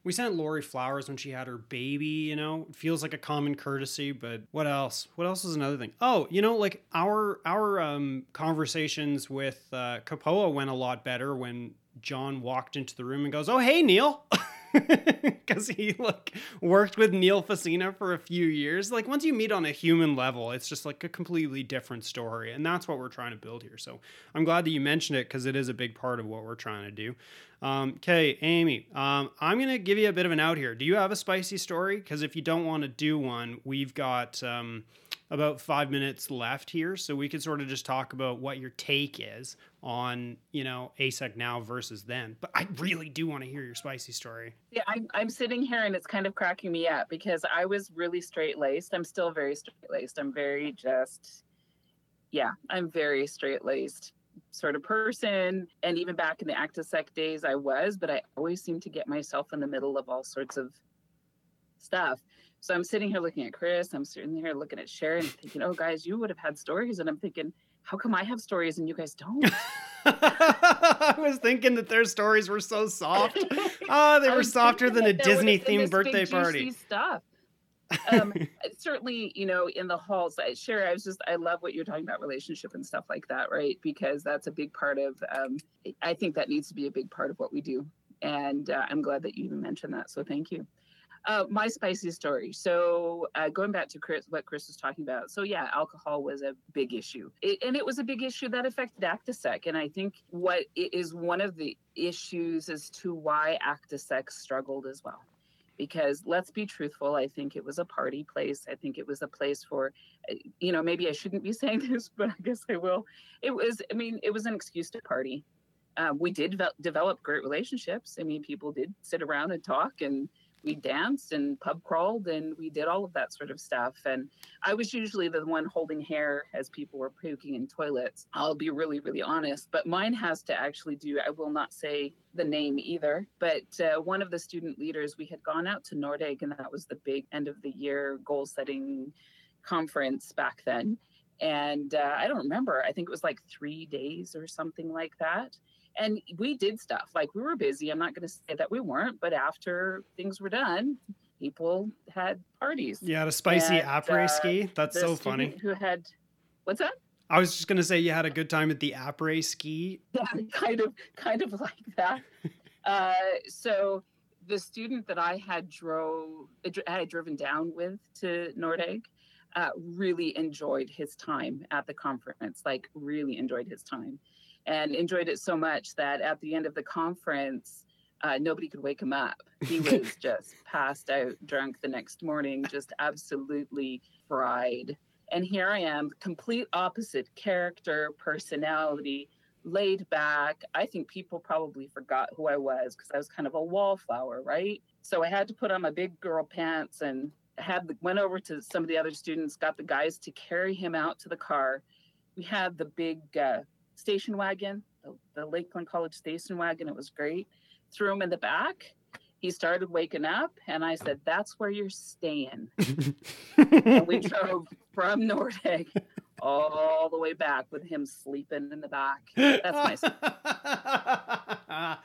[SPEAKER 3] We sent Lori flowers when she had her baby, you know. It feels like a common courtesy, but what else? What else is another thing? Oh, you know, like our our um conversations with uh Kapoa went a lot better when John walked into the room and goes, "Oh, hey, Neil." because he like worked with Neil Fassina for a few years. Like once you meet on a human level, it's just like a completely different story, and that's what we're trying to build here. So I'm glad that you mentioned it because it is a big part of what we're trying to do. Um, okay, Amy, um, I'm gonna give you a bit of an out here. Do you have a spicy story? Because if you don't want to do one, we've got. Um, about five minutes left here, so we could sort of just talk about what your take is on you know ASEC now versus then. But I really do want to hear your spicy story.
[SPEAKER 5] Yeah, I'm I'm sitting here and it's kind of cracking me up because I was really straight laced. I'm still very straight laced. I'm very just, yeah, I'm very straight laced sort of person. And even back in the ActiSec days, I was, but I always seem to get myself in the middle of all sorts of stuff. So I'm sitting here looking at Chris. I'm sitting here looking at Sharon, thinking, "Oh, guys, you would have had stories." And I'm thinking, "How come I have stories and you guys don't?"
[SPEAKER 3] I was thinking that their stories were so soft. Oh, they were softer than a Disney themed birthday big, party.
[SPEAKER 5] Stuff. um, certainly, you know, in the halls, I, I was just, I love what you're talking about relationship and stuff like that, right? Because that's a big part of, um, I think that needs to be a big part of what we do. And uh, I'm glad that you even mentioned that. So thank you. Uh, my spicy story. So uh, going back to Chris, what Chris was talking about. So yeah, alcohol was a big issue, it, and it was a big issue that affected ActiSec. And I think what is one of the issues as to why ActiSec struggled as well. Because let's be truthful, I think it was a party place. I think it was a place for, uh, you know, maybe I shouldn't be saying this, but I guess I will. It was, I mean, it was an excuse to party. Uh, we did develop great relationships. I mean, people did sit around and talk and we danced and pub crawled and we did all of that sort of stuff. And I was usually the one holding hair as people were puking in toilets. I'll be really, really honest, but mine has to actually do, I will not say the name either, but uh, one of the student leaders, we had gone out to Nordegg and that was the big end of the year goal setting conference back then. And uh, I don't remember, I think it was like three days or something like that and we did stuff like we were busy i'm not going to say that we weren't but after things were done people had parties.
[SPEAKER 3] You had a spicy après uh, ski? That's so funny.
[SPEAKER 5] who had what's that?
[SPEAKER 3] I was just going to say you had a good time at the après ski?
[SPEAKER 5] Yeah kind of kind of like that. Uh, so the student that i had drove i had driven down with to nordegg uh, really enjoyed his time at the conference like really enjoyed his time and enjoyed it so much that at the end of the conference, uh, nobody could wake him up. He was just passed out drunk the next morning, just absolutely fried. And here I am, complete opposite character, personality, laid back. I think people probably forgot who I was because I was kind of a wallflower, right? So I had to put on my big girl pants and had the, went over to some of the other students, got the guys to carry him out to the car. We had the big uh, station wagon, the, the Lakeland College station wagon. It was great. Threw him in the back. He started waking up, and I said, "That's where you're staying." and we drove from Nordegg all the way back with him sleeping in the back. That's my.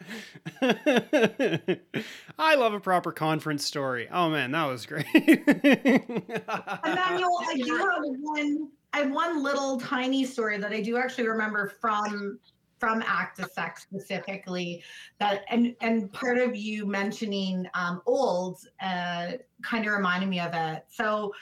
[SPEAKER 3] I love a proper conference story. Oh man, that was great.
[SPEAKER 1] Emmanuel, I do have one I have one little tiny story that I do actually remember from from ActiSec specifically that and and part of you mentioning um, Olds uh, kind of reminded me of it. So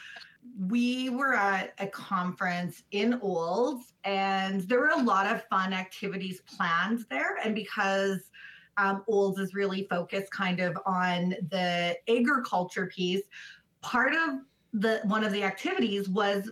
[SPEAKER 1] we were at a conference in Olds and there were a lot of fun activities planned there. And because um, Olds is really focused kind of on the agriculture piece, part of the one of the activities was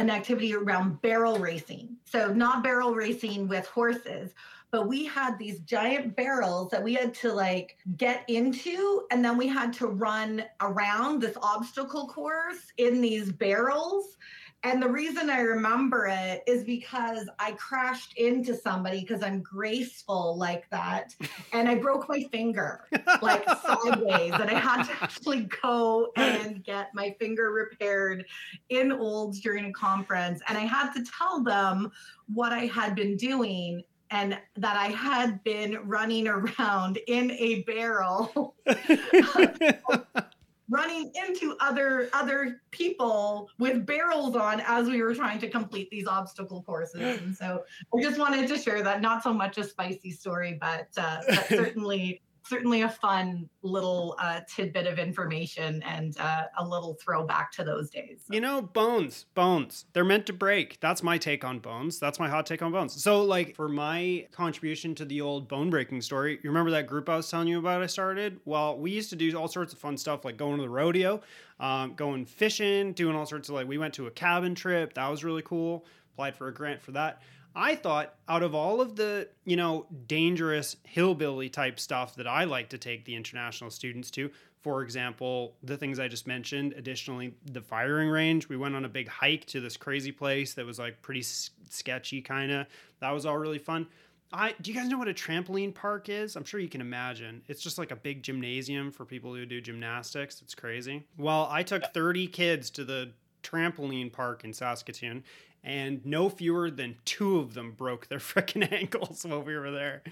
[SPEAKER 1] an activity around barrel racing. So, not barrel racing with horses, but we had these giant barrels that we had to like get into. And then we had to run around this obstacle course in these barrels. And the reason I remember it is because I crashed into somebody because I'm graceful like that. And I broke my finger like sideways. And I had to actually go and get my finger repaired in Olds during a conference. And I had to tell them what I had been doing and that I had been running around in a barrel. running into other other people with barrels on as we were trying to complete these obstacle courses. And so i just wanted to share that. Not so much a spicy story but, uh, but certainly certainly a fun little uh, tidbit of information and uh, a little throwback to those days.
[SPEAKER 3] You know, bones, bones, they're meant to break. That's my take on bones. That's my hot take on bones. So, like, for my contribution to the old bone breaking story, you remember that group I was telling you about I started? Well, we used to do all sorts of fun stuff like going to the rodeo, um, going fishing, doing all sorts of like, we went to a cabin trip. That was really cool. Applied for a grant for that. I thought out of all of the, you know, dangerous hillbilly type stuff that I like to take the international students to, for example, the things I just mentioned, additionally, the firing range, we went on a big hike to this crazy place that was like pretty sketchy kind of. That was all really fun. I do you guys know what a trampoline park is? I'm sure you can imagine. It's just like a big gymnasium for people who do gymnastics. It's crazy. Well, I took 30 kids to the trampoline park in Saskatoon and no fewer than two of them broke their freaking ankles while we were there.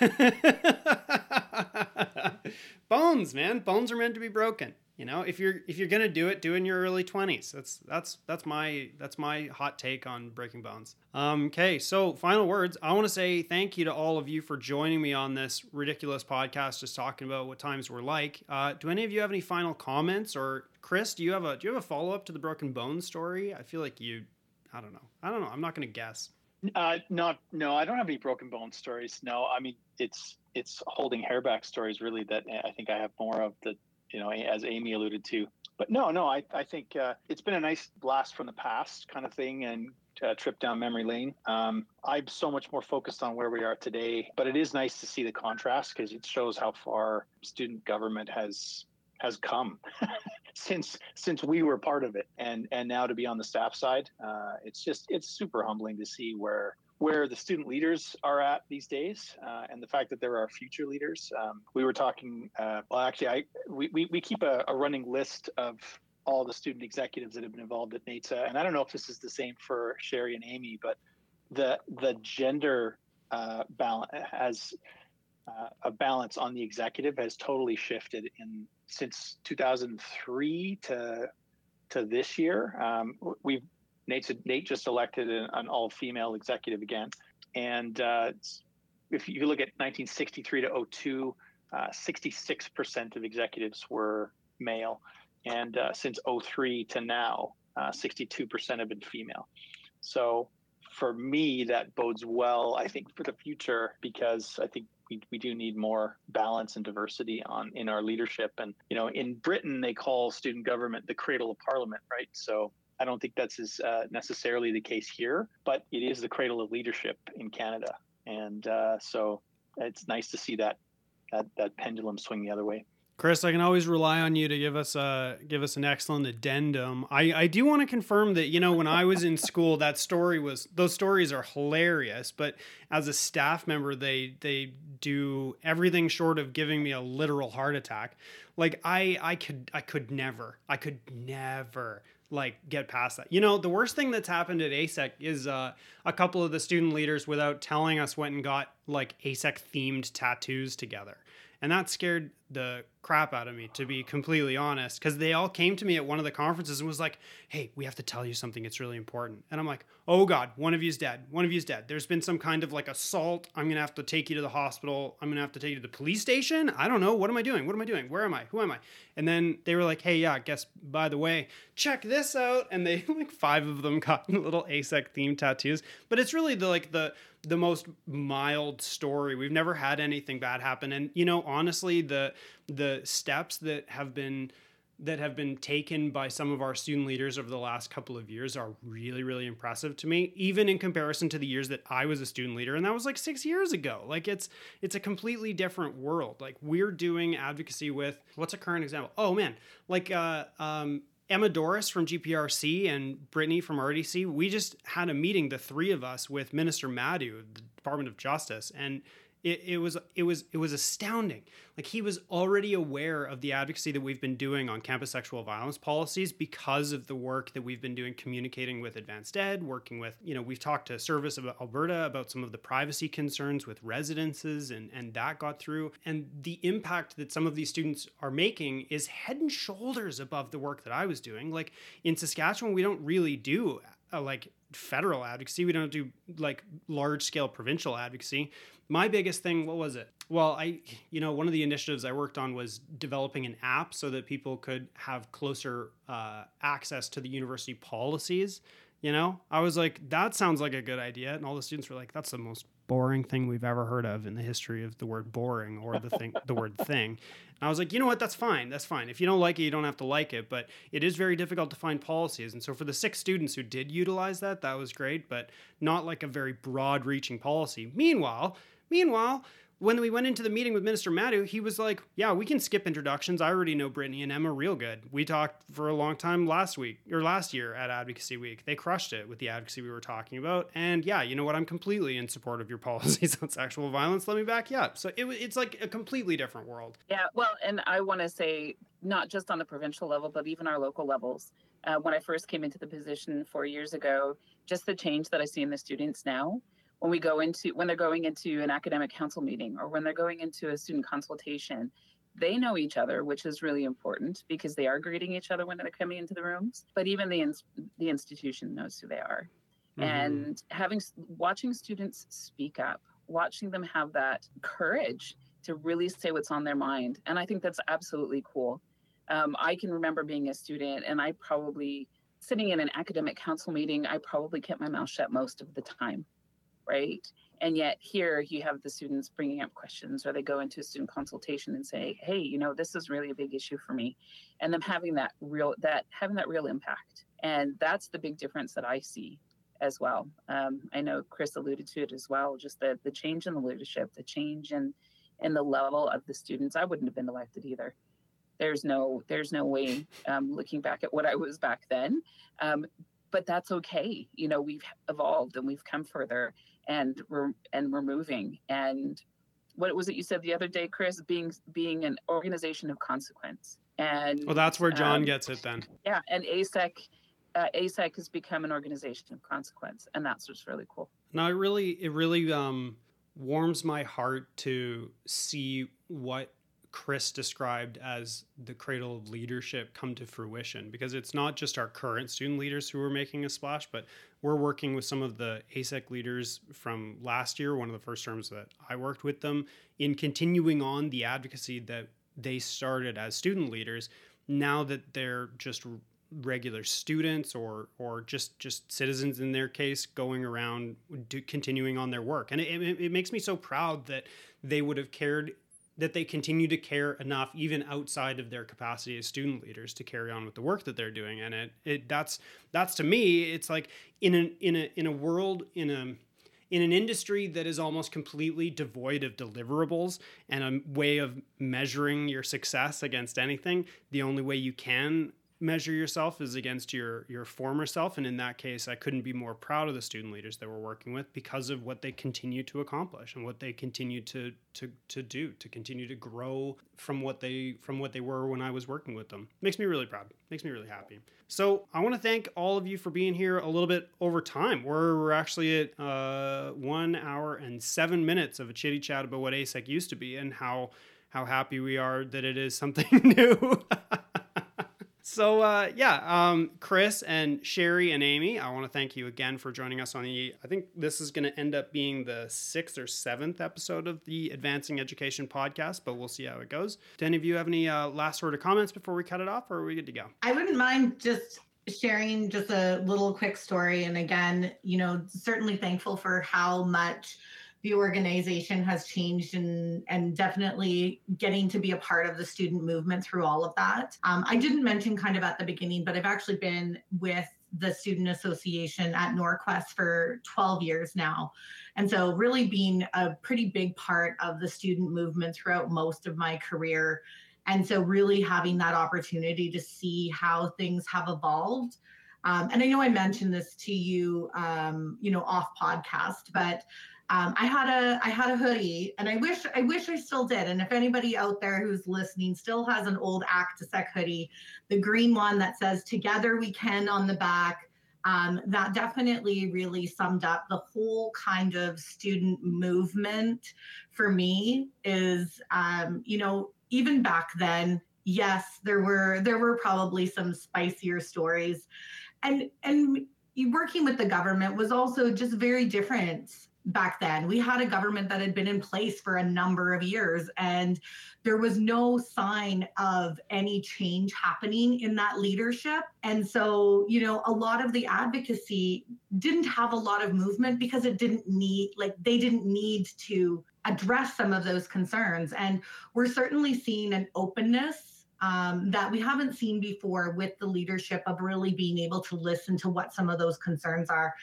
[SPEAKER 3] bones, man, bones are meant to be broken. You know, if you're if you're gonna do it, do it in your early twenties. That's that's that's my that's my hot take on breaking bones. Um, okay, so final words. I want to say thank you to all of you for joining me on this ridiculous podcast, just talking about what times were like. Uh, do any of you have any final comments, or Chris? Do you have a do you have a follow up to the broken bones story? I feel like you I don't know. I don't know. I'm not going to guess.
[SPEAKER 4] Uh, not no. I don't have any broken bone stories. No, I mean it's it's holding hair back stories really that I think I have more of the you know as Amy alluded to. But no, no. I I think uh, it's been a nice blast from the past kind of thing and uh, trip down memory lane. Um, I'm so much more focused on where we are today, but it is nice to see the contrast because it shows how far student government has has come since since we were part of it and and now to be on the staff side uh, it's just it's super humbling to see where where the student leaders are at these days uh, and the fact that there are future leaders. Um, we were talking uh, well actually i we, we, we keep a, a, running list of all the student executives that have been involved at NAITSA and i don't know if this is the same for sherry and amy but the the gender uh, balance has uh, a balance on the executive has totally shifted in since 2003 to to this year. Um, we've NAIT's, Nate just elected an, an all-female executive again, and uh, if you look at 1963 to 02, uh, 66% of executives were male, and uh, since 03 to now, 62% uh, have been female. So for me, that bodes well, I think, for the future because I think we, we do need more balance and diversity on in our leadership. And you know, in Britain, they call student government the cradle of parliament, right? So I don't think that's as, uh, necessarily the case here, but it is the cradle of leadership in Canada. And uh, so it's nice to see that that that pendulum swing the other way.
[SPEAKER 3] Chris, I can always rely on you to give us a give us an excellent addendum. I, I do want to confirm that you know when I was in school, that story was those stories are hilarious. But as a staff member, they they do everything short of giving me a literal heart attack. Like I I could I could never I could never like get past that. You know, the worst thing that's happened at ASEC is uh, a couple of the student leaders, without telling us, went and got like ASEC themed tattoos together and that scared the crap out of me to be completely honest because they all came to me at one of the conferences and was like hey we have to tell you something. It's really important. And i'm like oh god one of you's dead. One of you's dead. There's been some kind of like assault. I'm gonna have to take you to the hospital. I'm gonna have to take you to the police station? I don't know. What am i doing? What am i doing? Where am i? Who am i? And then they were like hey yeah I guess by the way check this out. And they like five of them got little asec themed tattoos. But it's really the like the the most mild story. We've never had anything bad happen. And you know, honestly, the the steps that have been that have been taken by some of our student leaders over the last couple of years are really really impressive to me even in comparison to the years that I was a student leader. And that was like 6 years ago. Like it's it's a completely different world. Like we're doing advocacy with what's a current example? Oh man. Like uh um Emma Doris from GPRC and Brittany from RDC, we just had a meeting, the three of us, with Minister Madu, the Department of Justice, and it, it was it was it was astounding. Like he was already aware of the advocacy that we've been doing on campus sexual violence policies because of the work that we've been doing communicating with advanced ed working with you know we've talked to service of alberta about some of the privacy concerns with residences and and that got through. And the impact that some of these students are making is head and shoulders above the work that i was doing. Like in saskatchewan we don't really do uh, like federal advocacy. We don't do like large scale provincial advocacy. My biggest thing what was it? Well i you know one of the initiatives i worked on was developing an app so that people could have closer uh, access to the university policies you know? I was like that sounds like a good idea. And all the students were like that's the most boring thing we've ever heard of in the history of the word boring or the thing the word thing. And i was like you know what? That's fine. That's fine. If you don't like it you don't have to like it. But it is very difficult to find policies. And so for the six students who did utilize that that was great but not like a very broad reaching policy. Meanwhile Meanwhile, when we went into the meeting with Minister Madu, he was like, "Yeah, we can skip introductions. I already know Brittany and Emma real good. We talked for a long time last week or last year at Advocacy Week. They crushed it with the advocacy we were talking about. And yeah, you know what? I'm completely in support of your policies on sexual violence. Let me back you up. So it, it's like a completely different world.
[SPEAKER 5] Yeah, well, and I want to say not just on the provincial level, but even our local levels. Uh, when I first came into the position four years ago, just the change that I see in the students now when we go into when they're going into an academic council meeting or when they're going into a student consultation they know each other which is really important because they are greeting each other when they're coming into the rooms but even the the institution knows who they are. Mm-hmm. and having watching students speak up watching them have that courage to really say what's on their mind and i think that's absolutely cool. Um, i can remember being a student and i probably sitting in an academic council meeting i probably kept my mouth shut most of the time right? And yet here you have the students bringing up questions or they go into a student consultation and say, hey, you know, this is really a big issue for me. And them having that real, that having that real impact. And that's the big difference that I see as well. Um, I know Chris alluded to it as well, just the, the change in the leadership, the change in, in the level of the students. I wouldn't have been elected either there's no there's no way um, looking back at what i was back then um, but that's okay you know we've evolved and we've come further and we're and we're moving. And what was it you said the other day chris? Being being an organization of consequence. And
[SPEAKER 3] well that's where john um, gets it then.
[SPEAKER 5] yeah and asec uh, asec has become an organization of consequence and that's what's really cool.
[SPEAKER 3] Now it really it really um warms my heart to see what Chris described as the cradle of leadership come to fruition because it's not just our current student leaders who are making a splash, but we're working with some of the ASEC leaders from last year, one of the first terms that I worked with them, in continuing on the advocacy that they started as student leaders. Now that they're just regular students or or just just citizens in their case going around do, continuing on their work and it, it, it makes me so proud that they would have cared that they continue to care enough even outside of their capacity as student leaders to carry on with the work that they're doing. And it, it that's that's to me it's like in a in a in a world in a in an industry that is almost completely devoid of deliverables and a way of measuring your success against anything the only way you can measure yourself is against your your former self. And in that case i couldn't be more proud of the student leaders that we're working with because of what they continue to accomplish and what they continue to to to do to continue to grow from what they from what they were when i was working with them. Makes me really proud. Makes me really happy. So i want to thank all of you for being here a little bit over time. We're, we're actually at uh, one hour and seven minutes of a chitty chat about what asec used to be and how how happy we are that it is something new so uh, yeah, um, Chris and Sherry and Amy, I want to thank you again for joining us on the. I think this is going to end up being the sixth or seventh episode of the Advancing Education podcast, but we'll see how it goes. Do any of you have any uh, last word of comments before we cut it off, or are we good to go?
[SPEAKER 1] I wouldn't mind just sharing just a little quick story, and again, you know, certainly thankful for how much the organization has changed and and definitely getting to be a part of the student movement through all of that. Um, I didn't mention kind of at the beginning, but I've actually been with the student association at Norquest for 12 years now. And so really being a pretty big part of the student movement throughout most of my career. And so really having that opportunity to see how things have evolved. Um, and I know I mentioned this to you, um, you know, off podcast, but um, I had a I had a hoodie, and I wish I wish I still did. And if anybody out there who's listening still has an old ACTISEC hoodie, the green one that says "Together We Can" on the back, um, that definitely really summed up the whole kind of student movement for me. Is um, you know even back then, yes, there were there were probably some spicier stories, and and working with the government was also just very different back then. We had a government that had been in place for a number of years, and there was no sign of any change happening in that leadership. And so, you know, a lot of the advocacy didn't have a lot of movement because it didn't need, like, they didn't need to address some of those concerns. And we're certainly seeing an openness um, that we haven't seen before with the leadership of really being able to listen to what some of those concerns are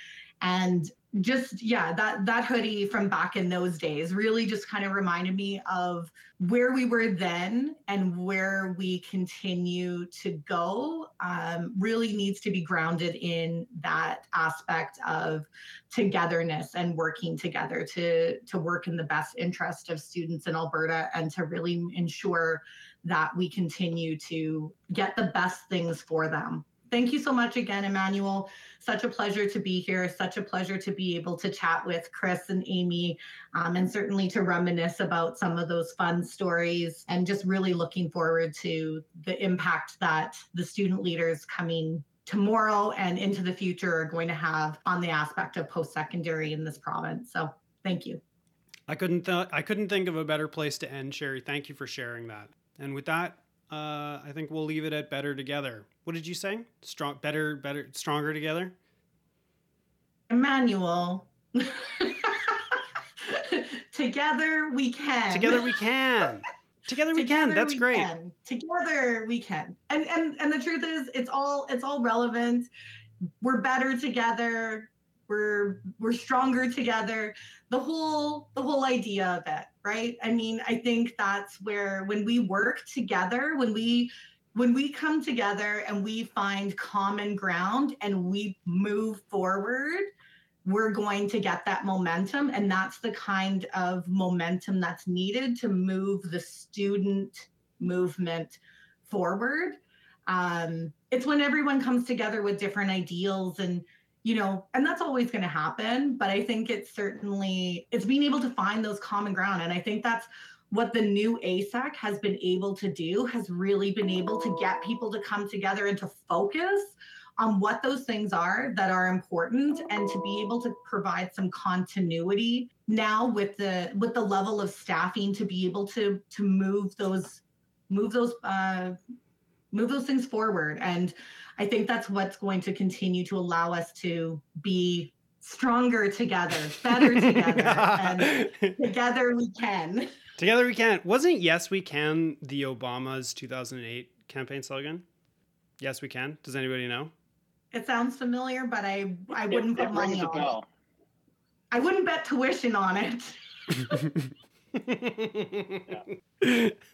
[SPEAKER 1] and just yeah that that hoodie from back in those days really just kind of reminded me of where we were then and where we continue to go um, really needs to be grounded in that aspect of togetherness and working together to to work in the best interest of students in alberta and to really ensure that we continue to get the best things for them thank you so much again, Emmanuel. Such a pleasure to be here. Such a pleasure to be able to chat with Chris and Amy, um, and certainly to reminisce about some of those fun stories. And just really looking forward to the impact that the student leaders coming tomorrow and into the future are going to have on the aspect of post-secondary in this province. So, thank you.
[SPEAKER 3] I couldn't th- I couldn't think of a better place to end, Sherry. Thank you for sharing that. And with that, uh, I think we'll leave it at better together. What did you say? Strong, better, better, stronger together.
[SPEAKER 1] Emmanuel. Together we can.
[SPEAKER 3] Together we can. Together we Together can. That's we great.
[SPEAKER 1] Can. Together we can. And and and the truth is, it's all it's all relevant. We're better together. We're we're stronger together. The whole the whole idea of it right? I mean, I think that's where when we work together, when we when we come together and we find common ground and we move forward, we're going to get that momentum. And that's the kind of momentum that's needed to move the student movement forward. Um, it's when everyone comes together with different ideals and you know and that's always going to happen but i think it's certainly it's being able to find those common ground and i think that's what the new ASEC has been able to do has really been able to get people to come together and to focus on what those things are that are important and to be able to provide some continuity now with the with the level of staffing to be able to to move those move those uh move those things forward. And I think that's what's going to continue to allow us to be stronger together, better together, and together we can.
[SPEAKER 3] Together we can. Wasn't Yes We Can the Obama's 2008 campaign slogan? Yes We Can. Does anybody know?
[SPEAKER 1] It sounds familiar, but I I wouldn't it, put it money on it. I wouldn't bet tuition on it.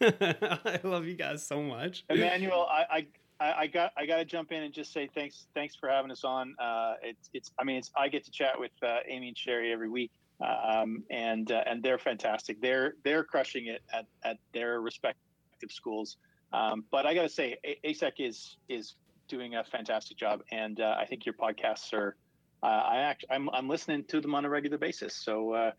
[SPEAKER 3] I love you guys so much.
[SPEAKER 4] Emmanuel, I, I I, got I got to jump in and just say thanks thanks for having us on. Uh, it's it's I mean it's I get to chat with uh, Amy and Sherry every week, um, and uh, and they're fantastic. They're they're crushing it at, at their respective schools. Um, but I got to say, ASEC is is doing a fantastic job, and uh, I think your podcasts are. Uh, I actually I'm I'm listening to them on a regular basis, so uh,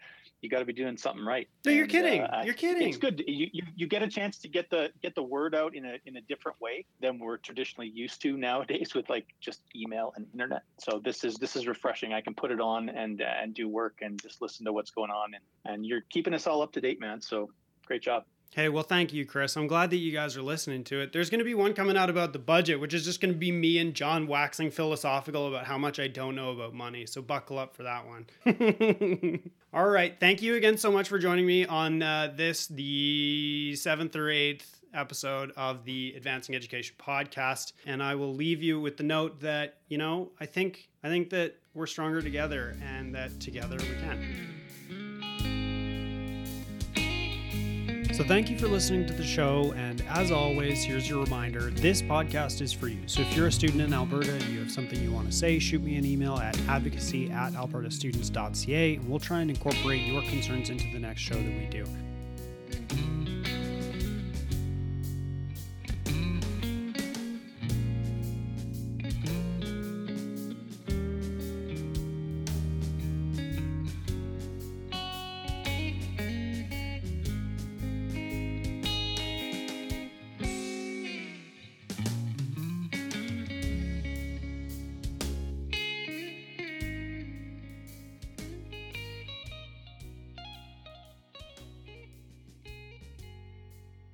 [SPEAKER 4] you got to be doing something right.
[SPEAKER 3] No, you're and, kidding. Uh, you're kidding.
[SPEAKER 4] It's good. You, you you get a chance to get the get the word out in a in a different way than we're traditionally used to nowadays with like just email and internet. So this is this is refreshing. I can put it on and uh, and do work and just listen to what's going on and and you're keeping us all up to date, man. So great job.
[SPEAKER 3] Hey, well, thank you, Chris. I'm glad that you guys are listening to it. There's going to be one coming out about the budget, which is just going to be me and John waxing philosophical about how much I don't know about money. So buckle up for that one. All right. Thank you again so much for joining me on uh, this, the seventh or eighth episode of the Advancing Education podcast. And I will leave you with the note that, you know, I think I think that we're stronger together and that together we can. So, thank you for listening to the show. And as always, here's your reminder this podcast is for you. So, if you're a student in Alberta and you have something you want to say, shoot me an email at advocacy at albertastudents.ca and we'll try and incorporate your concerns into the next show that we do.